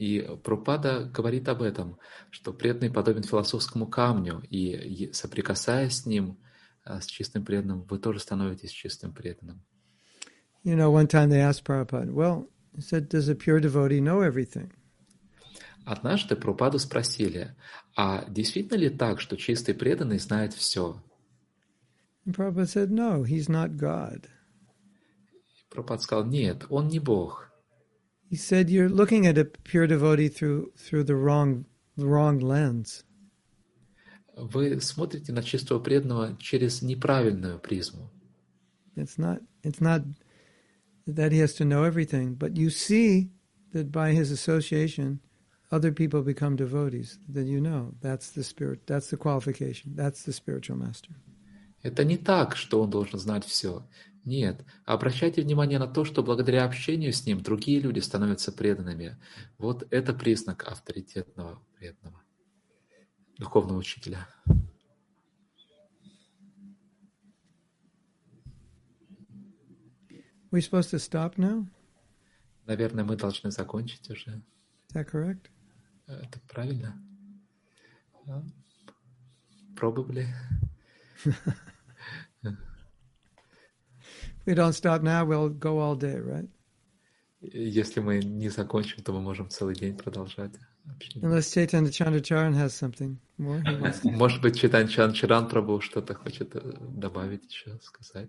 И Пропада говорит об этом, что преданный подобен философскому камню, и соприкасаясь с ним, с чистым преданным, вы тоже становитесь чистым преданным. You know, one time they asked Prabhupada, well, he said, does a pure devotee know everything? Однажды Пропаду спросили, а действительно ли так, что чистый преданный знает все? And Prabhupada said, no, he's not God. Прабхупад сказал, нет, он не Бог. He said, you're looking at a pure devotee through, through the wrong, wrong lens. Вы смотрите на чистого преданного через неправильную призму. It's not, it's not that he has to know everything, but you see that by his association, other people become devotees. Then you know that's the spirit, that's the qualification, that's the spiritual master. Это не так, что он должен знать все. Нет, обращайте внимание на то, что благодаря общению с ним другие люди становятся преданными. Вот это признак авторитетного преданного, духовного учителя. We supposed to stop now? Наверное, мы должны закончить уже. Is that correct? Это правильно? Probably. We don't stop now, we'll go all day, right? Если мы не закончим, то мы можем целый день продолжать общение. Unless Chaitanya Chandracharan has something more. Может быть, Читан Чанчаран Прабhu что-то хочет добавить еще, сказать.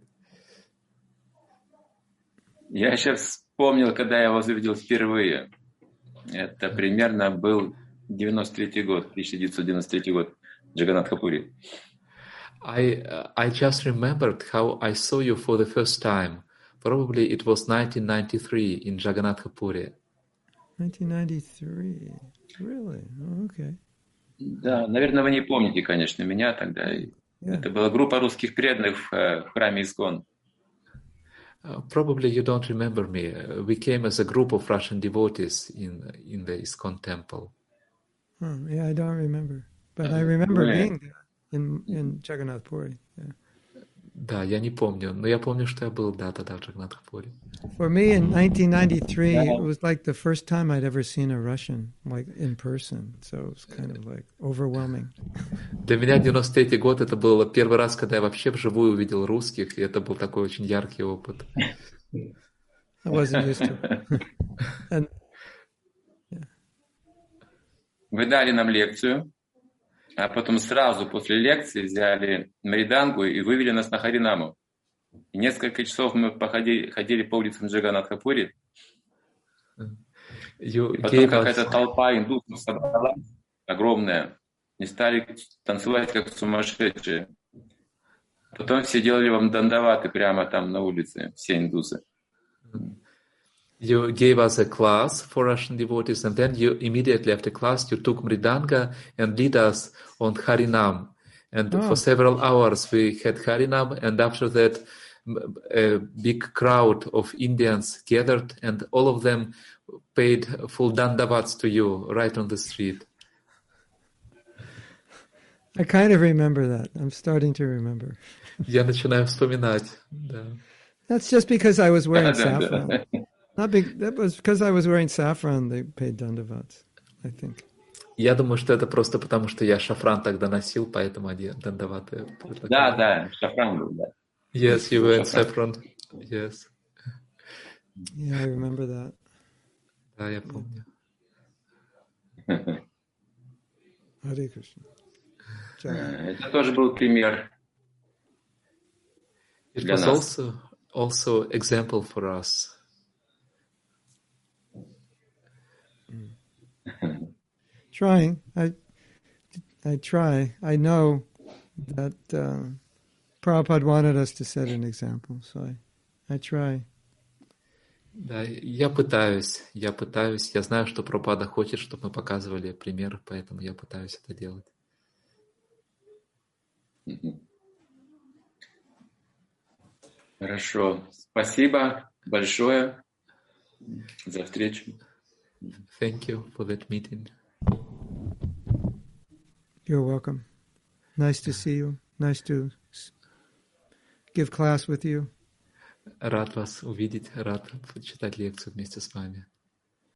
Я сейчас вспомнил, когда я его увидел впервые. Это примерно был 93 год, 1993 год, Джаганат Хапури. I, uh, I just remembered how I saw you for the first time. Probably it was 1993 in Jagannath Puri. 1993. Really? Oh, okay. Да, наверное, вы не помните, конечно, меня тогда. Yeah. Это была группа русских преданных в храме Искон. Uh, probably you don't remember me. We came as a group of Russian devotees in in the Iskon temple. Oh, yeah, I don't remember, but I remember yeah. being there In in Jagannath Puri. Yeah. Да, я не помню, но я помню, что я был, да, тогда в Джаганатхапуре. For me, in 1993, it was like the first time I'd ever seen a Russian, like in person. So it was kind of like overwhelming. Для меня 93 год это был первый раз, когда я вообще вживую увидел русских, и это был такой очень яркий опыт. I wasn't used to. And, yeah. Вы дали нам лекцию. А потом сразу после лекции взяли Маридангу и вывели нас на Харинаму. И несколько часов мы походили, ходили по улицам Джаганатхапури. И потом какая-то толпа индусов собралась, огромная, и стали танцевать как сумасшедшие. Потом все делали вам дандаваты прямо там на улице, все индусы. you gave us a class for Russian devotees, and then you immediately after class you took Mridanga and lead us on Harinam. And oh. for several hours we had Harinam, and after that a big crowd of Indians gathered, and all of them paid full dandavats to you right on the street. I kind of remember that. I'm starting to remember. Я начинаю вспоминать. Да. That's just because I was wearing saffron. Not big, that was because I was wearing saffron. They paid dandavats, I think. Я думаю, что это просто потому, что я шафран тогда носил, поэтому они дандаваты. Да, да, шафран был, да. Yes, you wear saffron. Yes. Yeah, I remember that. Да, я помню. Харе Кришна. Это тоже был пример. It was also also example for us. Trying. I I try. I know that uh, Prabhupada wanted us to set an example, so I, I try. Да, я пытаюсь, я пытаюсь. Я знаю, что Пропада хочет, чтобы мы показывали пример, поэтому я пытаюсь это делать. Хорошо. Спасибо большое за встречу. Thank you for that meeting. You're welcome. Nice to see you. Nice to give class with you. Рад вас увидеть, рад читать лекцию вместе с вами.